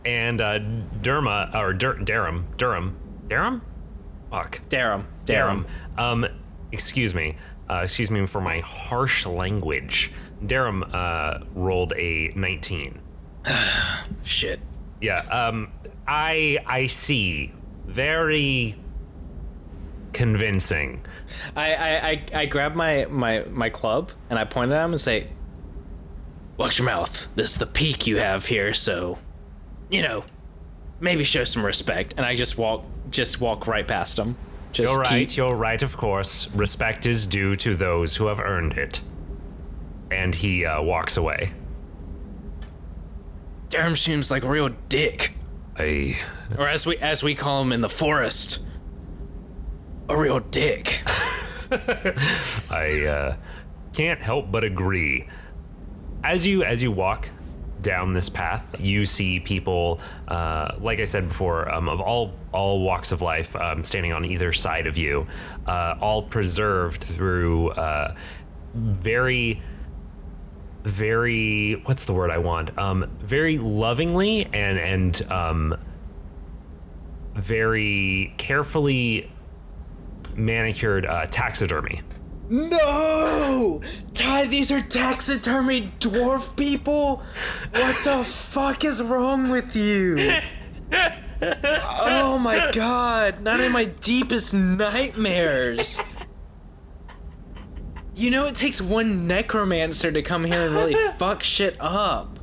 And uh, Derma or Dur- Durham, Durham, Durham, fuck, Darum. Durham. Um, excuse me, uh, excuse me for my harsh language. Durham uh, rolled a 19. Shit. Yeah. Um, I I see. Very convincing. I, I, I, I grab my, my, my club and I point at him and say, Watch your mouth. This is the peak you have here, so, you know, maybe show some respect. And I just walk, just walk right past him. Just You're right, keep- you're right, of course. Respect is due to those who have earned it. And he uh, walks away. Durham seems like a real dick, I or as we as we call him in the forest, a real dick. I uh, can't help but agree. As you as you walk down this path, you see people, uh, like I said before, um, of all all walks of life, um, standing on either side of you, uh, all preserved through uh, very very what's the word I want? Um, very lovingly and and um, very carefully manicured uh, taxidermy. No! Ty, these are taxidermy dwarf people? What the fuck is wrong with you? Oh my god, not in my deepest nightmares. You know it takes one necromancer to come here and really fuck shit up.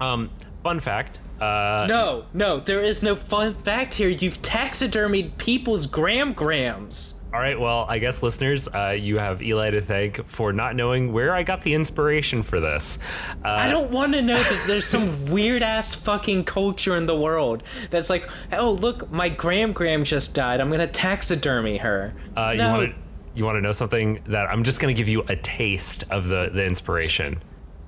Um, fun fact. Uh, No, no, there is no fun fact here. You've taxidermied people's gram grams. All right. Well, I guess listeners, uh, you have Eli to thank for not knowing where I got the inspiration for this. Uh, I don't want to know that there's some weird ass fucking culture in the world that's like, oh look, my gram gram just died. I'm gonna taxidermy her. uh, you want to you want to know something that I'm just going to give you a taste of the the inspiration,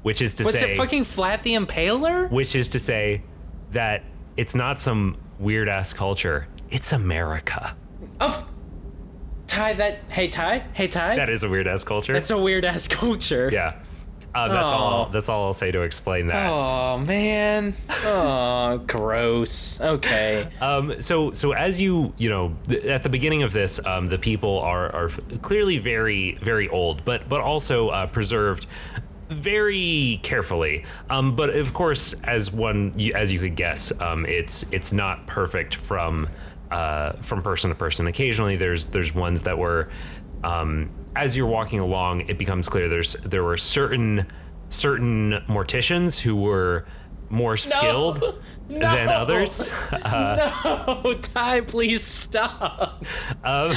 which is to What's say, it fucking Vlad the Impaler? which is to say that it's not some weird ass culture. It's America. Oh, Ty, that hey Ty, hey Ty. That is a weird ass culture. That's a weird ass culture. yeah. Uh, that's all. That's all I'll say to explain that. Oh man. Oh, gross. Okay. Um, so so as you you know th- at the beginning of this, um, the people are are f- clearly very very old, but but also uh, preserved very carefully. Um, but of course, as one you- as you could guess, um, it's it's not perfect from uh, from person to person. Occasionally, there's there's ones that were um, as you're walking along, it becomes clear there's there were certain certain morticians who were more skilled than No. others. no, Ty, please stop. Um,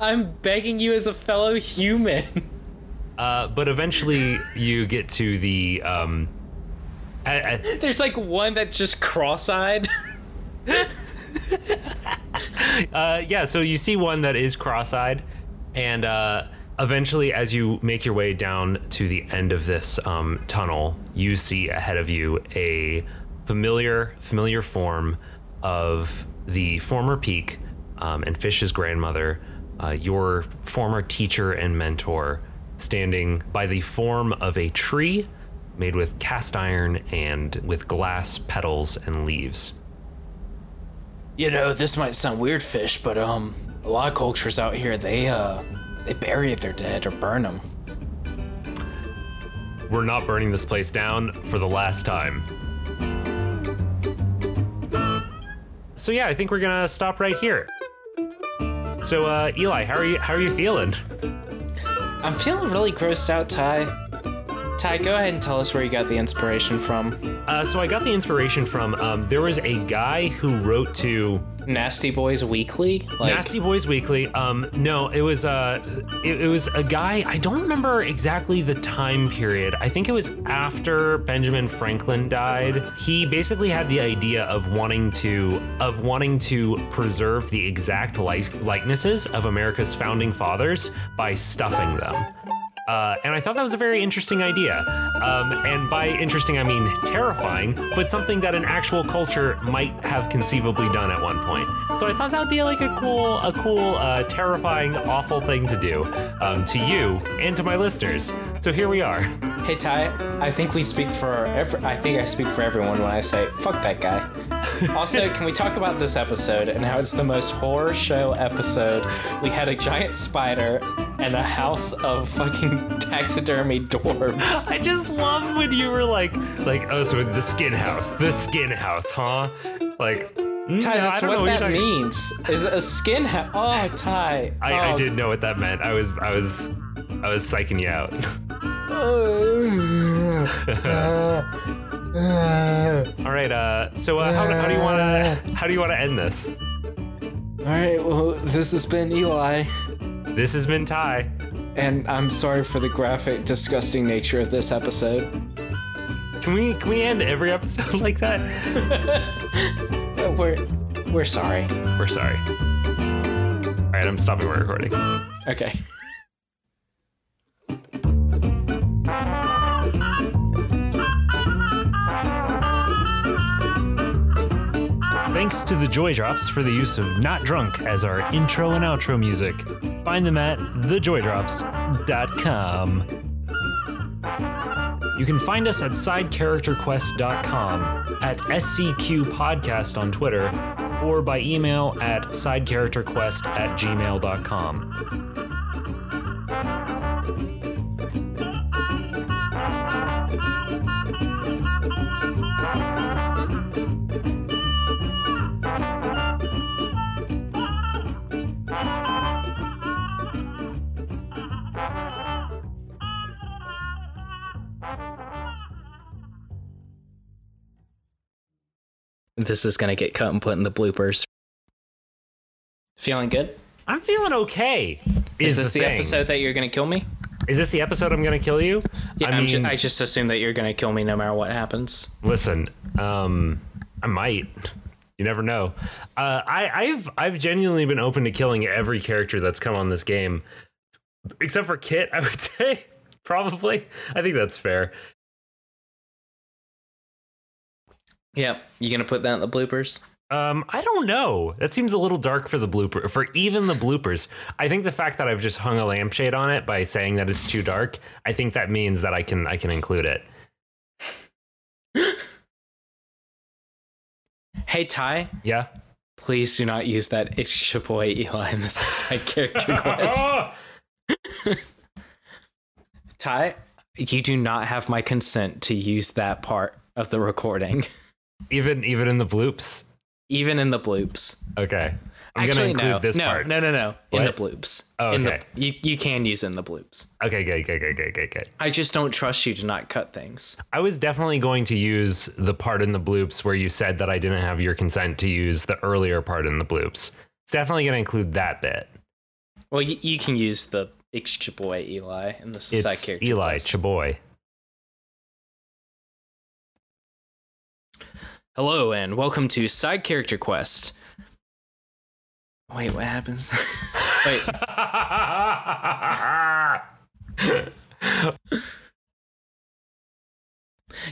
I'm begging you as a fellow human. uh, but eventually, you get to the. Um, a- a- There's like one that's just cross-eyed. uh, yeah, so you see one that is cross-eyed, and uh, eventually, as you make your way down to the end of this um, tunnel, you see ahead of you a familiar, familiar form of the former peak um, and Fish's grandmother, uh, your former teacher and mentor, standing by the form of a tree made with cast iron and with glass petals and leaves. You know, this might sound weird, fish, but um, a lot of cultures out here they uh, they bury their dead or burn them. We're not burning this place down for the last time. So yeah, I think we're gonna stop right here. So uh, Eli, how are you? How are you feeling? I'm feeling really grossed out, Ty. Ty, go ahead and tell us where you got the inspiration from. Uh, so I got the inspiration from um, there was a guy who wrote to Nasty Boys Weekly. Like, Nasty Boys Weekly. Um, no, it was uh, it, it was a guy. I don't remember exactly the time period. I think it was after Benjamin Franklin died. He basically had the idea of wanting to of wanting to preserve the exact like- likenesses of America's founding fathers by stuffing them. Uh, and I thought that was a very interesting idea. Um, and by interesting, I mean terrifying, but something that an actual culture might have conceivably done at one point. So I thought that'd be like a cool, a cool, uh, terrifying, awful thing to do um, to you and to my listeners. So here we are. Hey Ty, I think we speak for every, I think I speak for everyone when I say fuck that guy. also, can we talk about this episode and how it's the most horror show episode? We had a giant spider and a house of fucking taxidermy dwarves. I just love when you were like, like, oh, so the skin house, the skin house, huh? Like, Ty, I that's don't know what that talking- means. Is a skin ha- Oh, Ty. I, I Oh, didn't know what that meant. I was, I was, I was psyching you out. All right. Uh, so uh, how, how do you want to, how do you want to end this? All right, well, this has been Eli, This has been Ty. and I'm sorry for the graphic, disgusting nature of this episode. Can we, can we end every episode like that? We're we're sorry. We're sorry. All right. I'm stopping my recording. Okay. Thanks to the Joy Drops for the use of Not Drunk as our intro and outro music. Find them at thejoydrops.com. You can find us at sidecharacterquest.com, at SCQ Podcast on Twitter, or by email at sidecharacterquest at gmail.com. This is gonna get cut and put in the bloopers. Feeling good? I'm feeling okay. Is, this the, thing. episode that you're gonna kill me? Is this the episode I'm going to kill you? Yeah, I mean, ju- I just assume that you're gonna kill me no matter what happens. Listen, um, I might. You never know. Uh, I, I've I've genuinely been open to killing every character that's come on this game, except for Kit. I would say probably. I think that's fair. Yep. You gonna put that in the bloopers? Um, I don't know. That seems a little dark for the blooper for even the bloopers. I think the fact that I've just hung a lampshade on it by saying that it's too dark, I think that means that I can I can include it. Hey Ty, Yeah. please do not use that it's your boy Eli in this side character quest. Ty, you do not have my consent to use that part of the recording, even even in the bloops. even in the bloops. Okay. I'm Actually, gonna include no, this no, part. no, no, no, in the bloops. Oh, In the- okay. you you can use in the bloops. Okay, good, good, good, good, good, good. I just don't trust you to not cut things. I was definitely going to use the part in the bloops where you said that I didn't have your consent to use the earlier part in the bloops. It's definitely going to include that bit. Well, you, you can use the it's your boy Eli in the side It's character. Eli. Chaboy. Hello and welcome to Side Character Quest. Wait, what happens? Wait,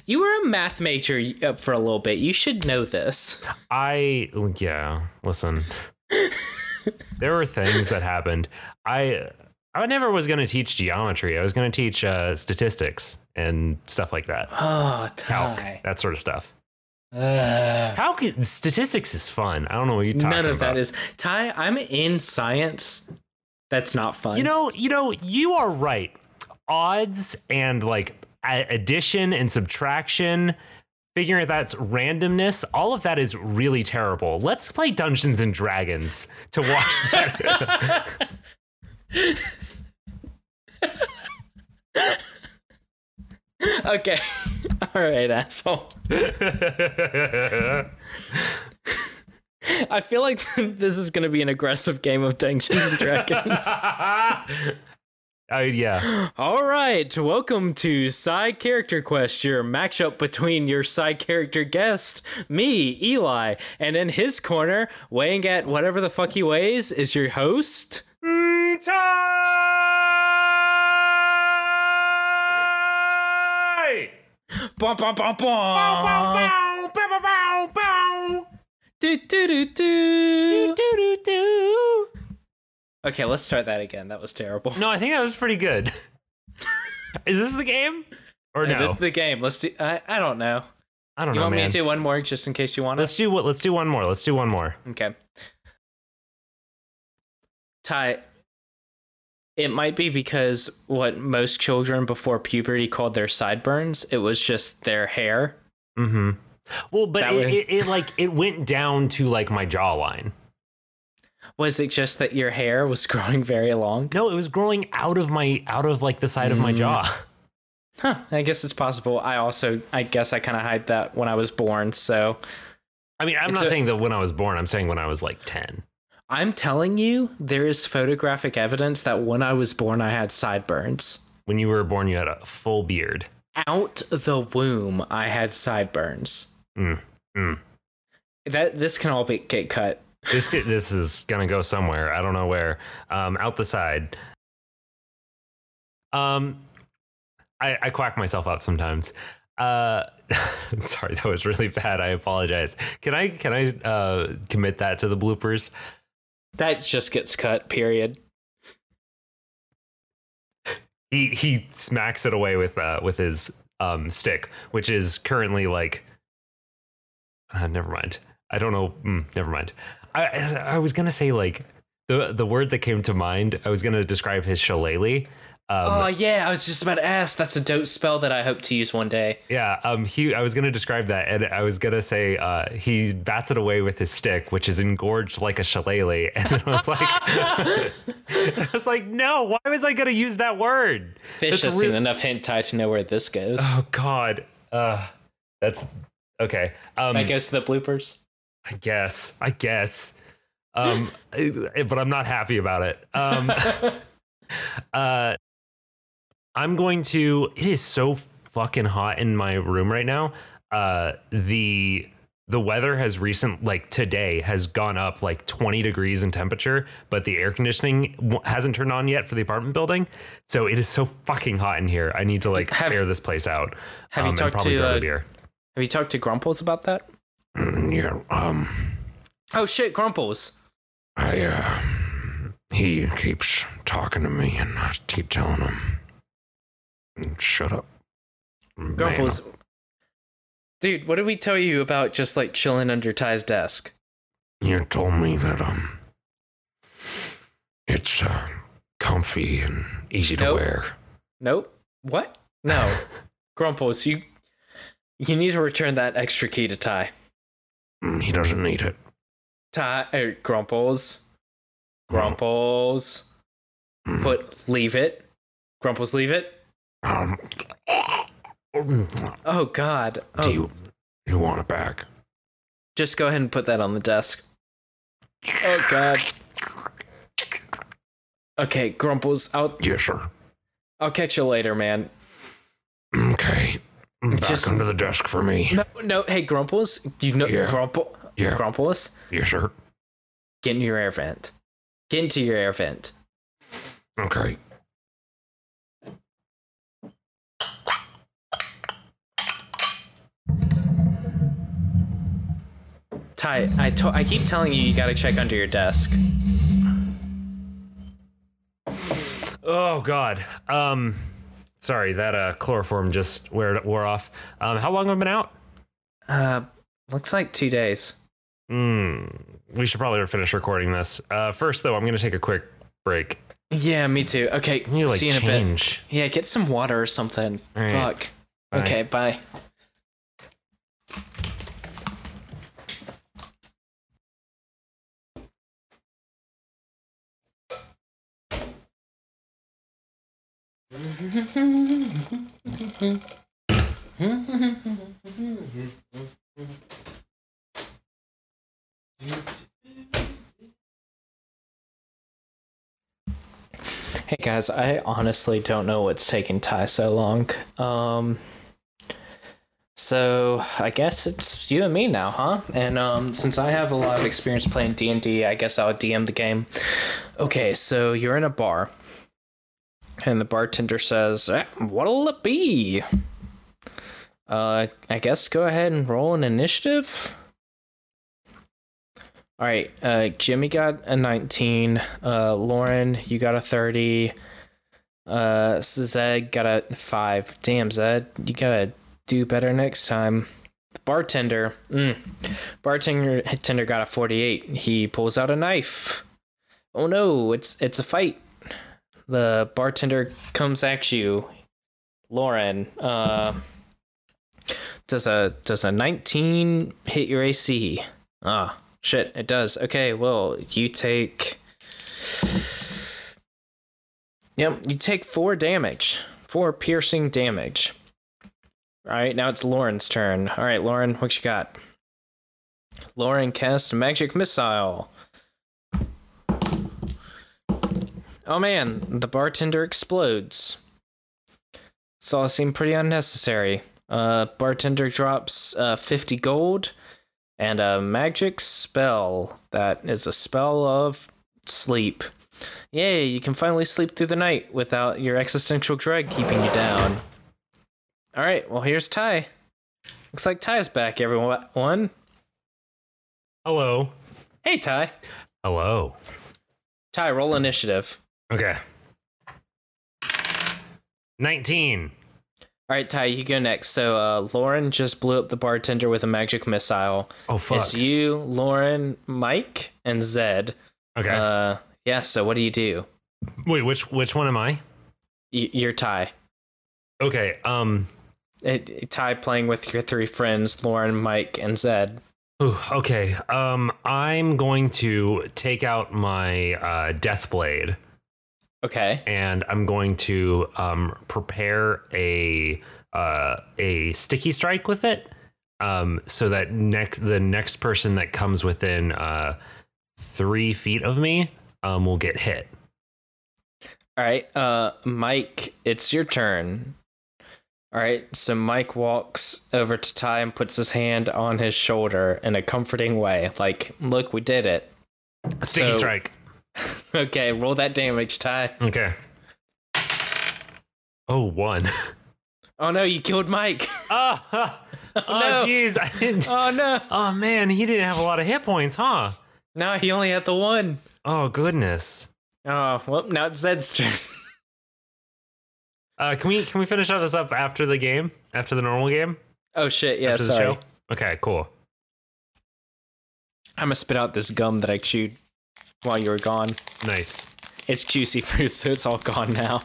you were a math major uh, for a little bit. You should know this. I yeah. Listen, there were things that happened. I I never was going to teach geometry. I was going to teach uh, statistics and stuff like that. Oh, Calc, that sort of stuff. Ugh. Calc, statistics is fun. I don't know what you're talking about. None of about. that is Ty. I'm in science. That's not fun. You know, you know, you are right. Odds and like addition and subtraction, figuring out that's randomness, all of that is really terrible. Let's play Dungeons and Dragons to watch that. okay. All right, asshole. I feel like this is going to be an aggressive game of Dungeons and Dragons. Oh yeah. All right, welcome to Side Character Quest, your matchup between your side character guest, me, Eli, and in his corner, weighing at whatever the fuck he weighs, is your host. Mm, Bum, bum, bum, bum. Do, do, do, do. Do, do, do, Okay, let's start that again. That was terrible. No, I think that was pretty good. Is this the game? Or Hey, no? This is the game. Let's do. I, I don't know. I don't You know, want me to do one more just in case you want to? Let's do what? Let's do one more. Let's do one more. Okay. Ty, it might be because what most children before puberty called their sideburns, it was just their hair. Mm-hmm. Well, but it, way- it, it like it went down to like my jawline. Was it just that your hair was growing very long? No, it was growing out of my out of like the side of Mm. my jaw. Huh. I guess it's possible. I also, I guess I kind of hide that when I was born. So I mean, I'm It's not a- saying that when I was born. I'm saying when I was like ten. I'm telling you, there is photographic evidence that when I was born, I had sideburns. When you were born, you had a full beard. Out the womb, I had sideburns. Mm, mm. That this can all be, get cut. This this is gonna go somewhere. I don't know where. Um, out the side. Um, I I quack myself up sometimes. Uh, sorry, that was really bad. I apologize. Can I can I uh commit that to the bloopers? That just gets cut. Period. He he smacks it away with uh with his um stick, which is currently like. Uh, never mind. I don't know. Mm, never mind. I I was gonna say like the the word that came to mind. I was gonna describe his shillelagh. Um, oh yeah, I was just about to ask. That's a dope spell that I hope to use one day. Yeah, um, he. I was gonna describe that, and I was gonna say uh, he bats it away with his stick, which is engorged like a shillelagh. And I was like, I was like, no, why was I gonna use that word? Fish has real- seen enough hentai to know where this goes. Oh God, uh, that's okay. Um, that goes to the bloopers. I guess. I guess. Um, but I'm not happy about it. Um, uh, I'm going to. It is so fucking hot in my room right now. Uh, the the weather has recent like today has gone up like 20 degrees in temperature, but the air conditioning w- hasn't turned on yet for the apartment building. So it is so fucking hot in here. I need to like Have- air this place out. have you um, and talked to, uh, beer? Have you talked to Grumples about that? Yeah, um, Oh shit, Grumples. I, uh, he keeps talking to me and I keep telling him, shut up. man." Grumples. Dude, what did we tell you about just like chilling under Ty's desk? You told me that, um, it's, uh, comfy and easy to wear. Nope. What? No. Grumples, you you need to return that extra key to Ty. Mm, He doesn't need it. Ty er, Grumples. Grumples. Mm, Put leave it. Grumples leave it. Um, Oh god. do Oh, you, you want it back? just go ahead and put that on the desk. Oh god. Okay, Grumples, I'll Yes, sir. I'll catch you later, man. Okay. Back Just- under the desk for me. No, no, hey Grumples, you know Yeah. Grumple Yeah. Grumples, Yes, sir. get in your air vent. Get into your air vent. Okay. Ty, I to- I keep telling you you gotta check under your desk. Oh God. Um, sorry that uh chloroform just wore wore off. Um, how long have I been out? Uh, looks like two days. Hmm. We should probably finish recording this. Uh, first though, I'm gonna take a quick break. Yeah, me too. Okay, You like see you in a bit. Yeah, get some water or something. Right. Fuck. Bye. Okay, bye. Hey guys, I honestly don't know what's taking Ty so long. Um so I guess it's you and me now, huh? And um since I have a lot of experience playing D&D, I guess I'll DM the game. Okay, so you're in a bar. And the bartender says, eh, "What'll it be?" Uh I guess go ahead and roll an initiative. All right, uh, Jimmy got a 19. Uh, Lauren, you got a 30. Uh, Zed got a 5. Damn, Zed, you gotta do better next time. The Bartender, mm, bartender tender got a 48. He pulls out a knife. Oh no, it's it's a fight. The bartender comes at you. Lauren, uh, Does a does a 19 hit your AC? Ah, shit, it does. Okay, well, you take Yep, you take 4 damage. 4 piercing damage. All right, now it's Lauren's turn. All right, Lauren, what you got? Lauren casts magic missile. Oh man, the bartender explodes. This all seemed pretty unnecessary. Uh, bartender drops uh, 50 gold and a magic spell that is a spell of sleep. Yay, you can finally sleep through the night without your existential dread keeping you down. All right, well, here's Ty. Looks like Ty's back, everyone. Hello. Hey, Ty. Hello. Ty, roll initiative. Okay. 19. All right, Ty, you go next. So, uh, Lauren just blew up the bartender with a magic missile. Oh, fuck. It's you, Lauren, Mike, and Zed. okay. Uh, yeah. So, what do you do? Wait, which which one am I? Y- you're Ty. Okay. Um. It, it- Ty playing with your three friends, Lauren, Mike, and Zed. ooh, okay. Um. I'm going to take out my uh, death blade Okay. and I'm going to um prepare a uh a sticky strike with it. Um. So that next the next person that comes within uh three feet of me um will get hit. All right. Uh, Mike, it's your turn. All right. So Mike walks over to Ty and puts his hand on his shoulder in a comforting way. Like, look, we did it. Sticky So- strike. Okay, roll that damage, Ty. Okay. Oh, one. Oh no, you killed Mike. oh, oh, no. jeez. I didn't. oh no. Oh man, he didn't have a lot of hit points, huh? No, he only had the one. Oh goodness. Oh, well, now it's Zed's turn. Uh, can we can we finish this up after the game? After the normal game? Oh shit, yeah, after sorry. Okay, cool. I'm gonna spit out this gum that I chewed while you were gone. Nice. It's juicy fruit, so it's all gone now.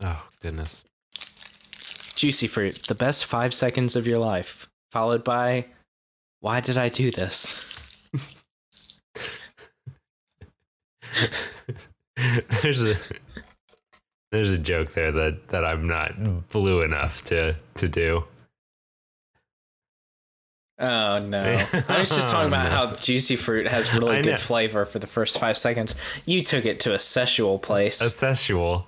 Oh goodness. Juicy fruit, the best five seconds of your life, followed by, why did I do this? there's a there's a joke there that that I'm not blue enough to to do. Oh no. I was just talking about Oh, how juicy fruit has really good flavor for the first five seconds. You took it to a sexual place. A sexual.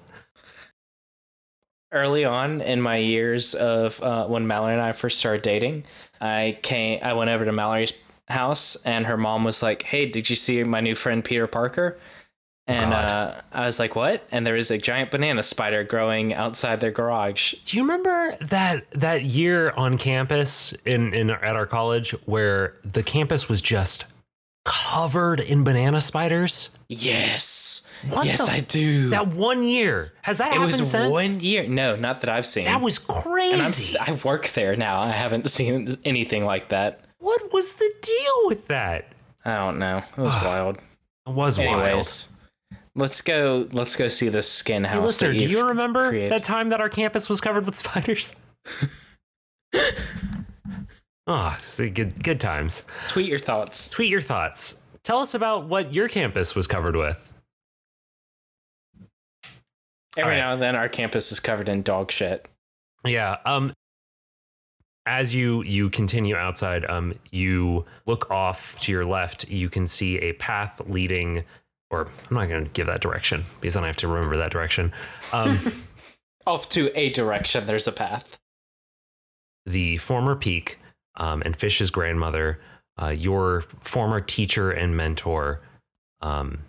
early on in my years of uh, when Mallory and I first started dating, I came, I went over to Mallory's house, and her mom was like, "Hey, did you see my new friend Peter Parker?" And uh, I was like, "What?" And there was a giant banana spider growing outside their garage. Do you remember that that year on campus in, in at our college where the campus was just covered in banana spiders? Yes, What yes, the- I do. That one year has that it happened was since? one year. No, not that I've seen. that was crazy. work there now. I haven't seen anything like that. what was the deal with that? I don't know. It was wild. It was wild. Let's go. Let's go see this skin house. Hey, listener, do you remember created. that time that our campus was covered with spiders? Ah, see, good good times. Tweet your thoughts. Tweet your thoughts. Tell us about what your campus was covered with. Every Alright. now and then, our campus is covered in dog shit. Yeah. Um. As you you continue outside, um, you look off to your left. You can see a path leading, or I'm not going to give that direction because then I have to remember that direction. Um, Off to a direction. There's a path. the former peak, um, and Fish's grandmother, uh, your former teacher and mentor, um,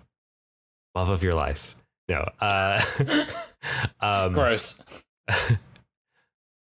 love of your life. No. Uh, um, Gross.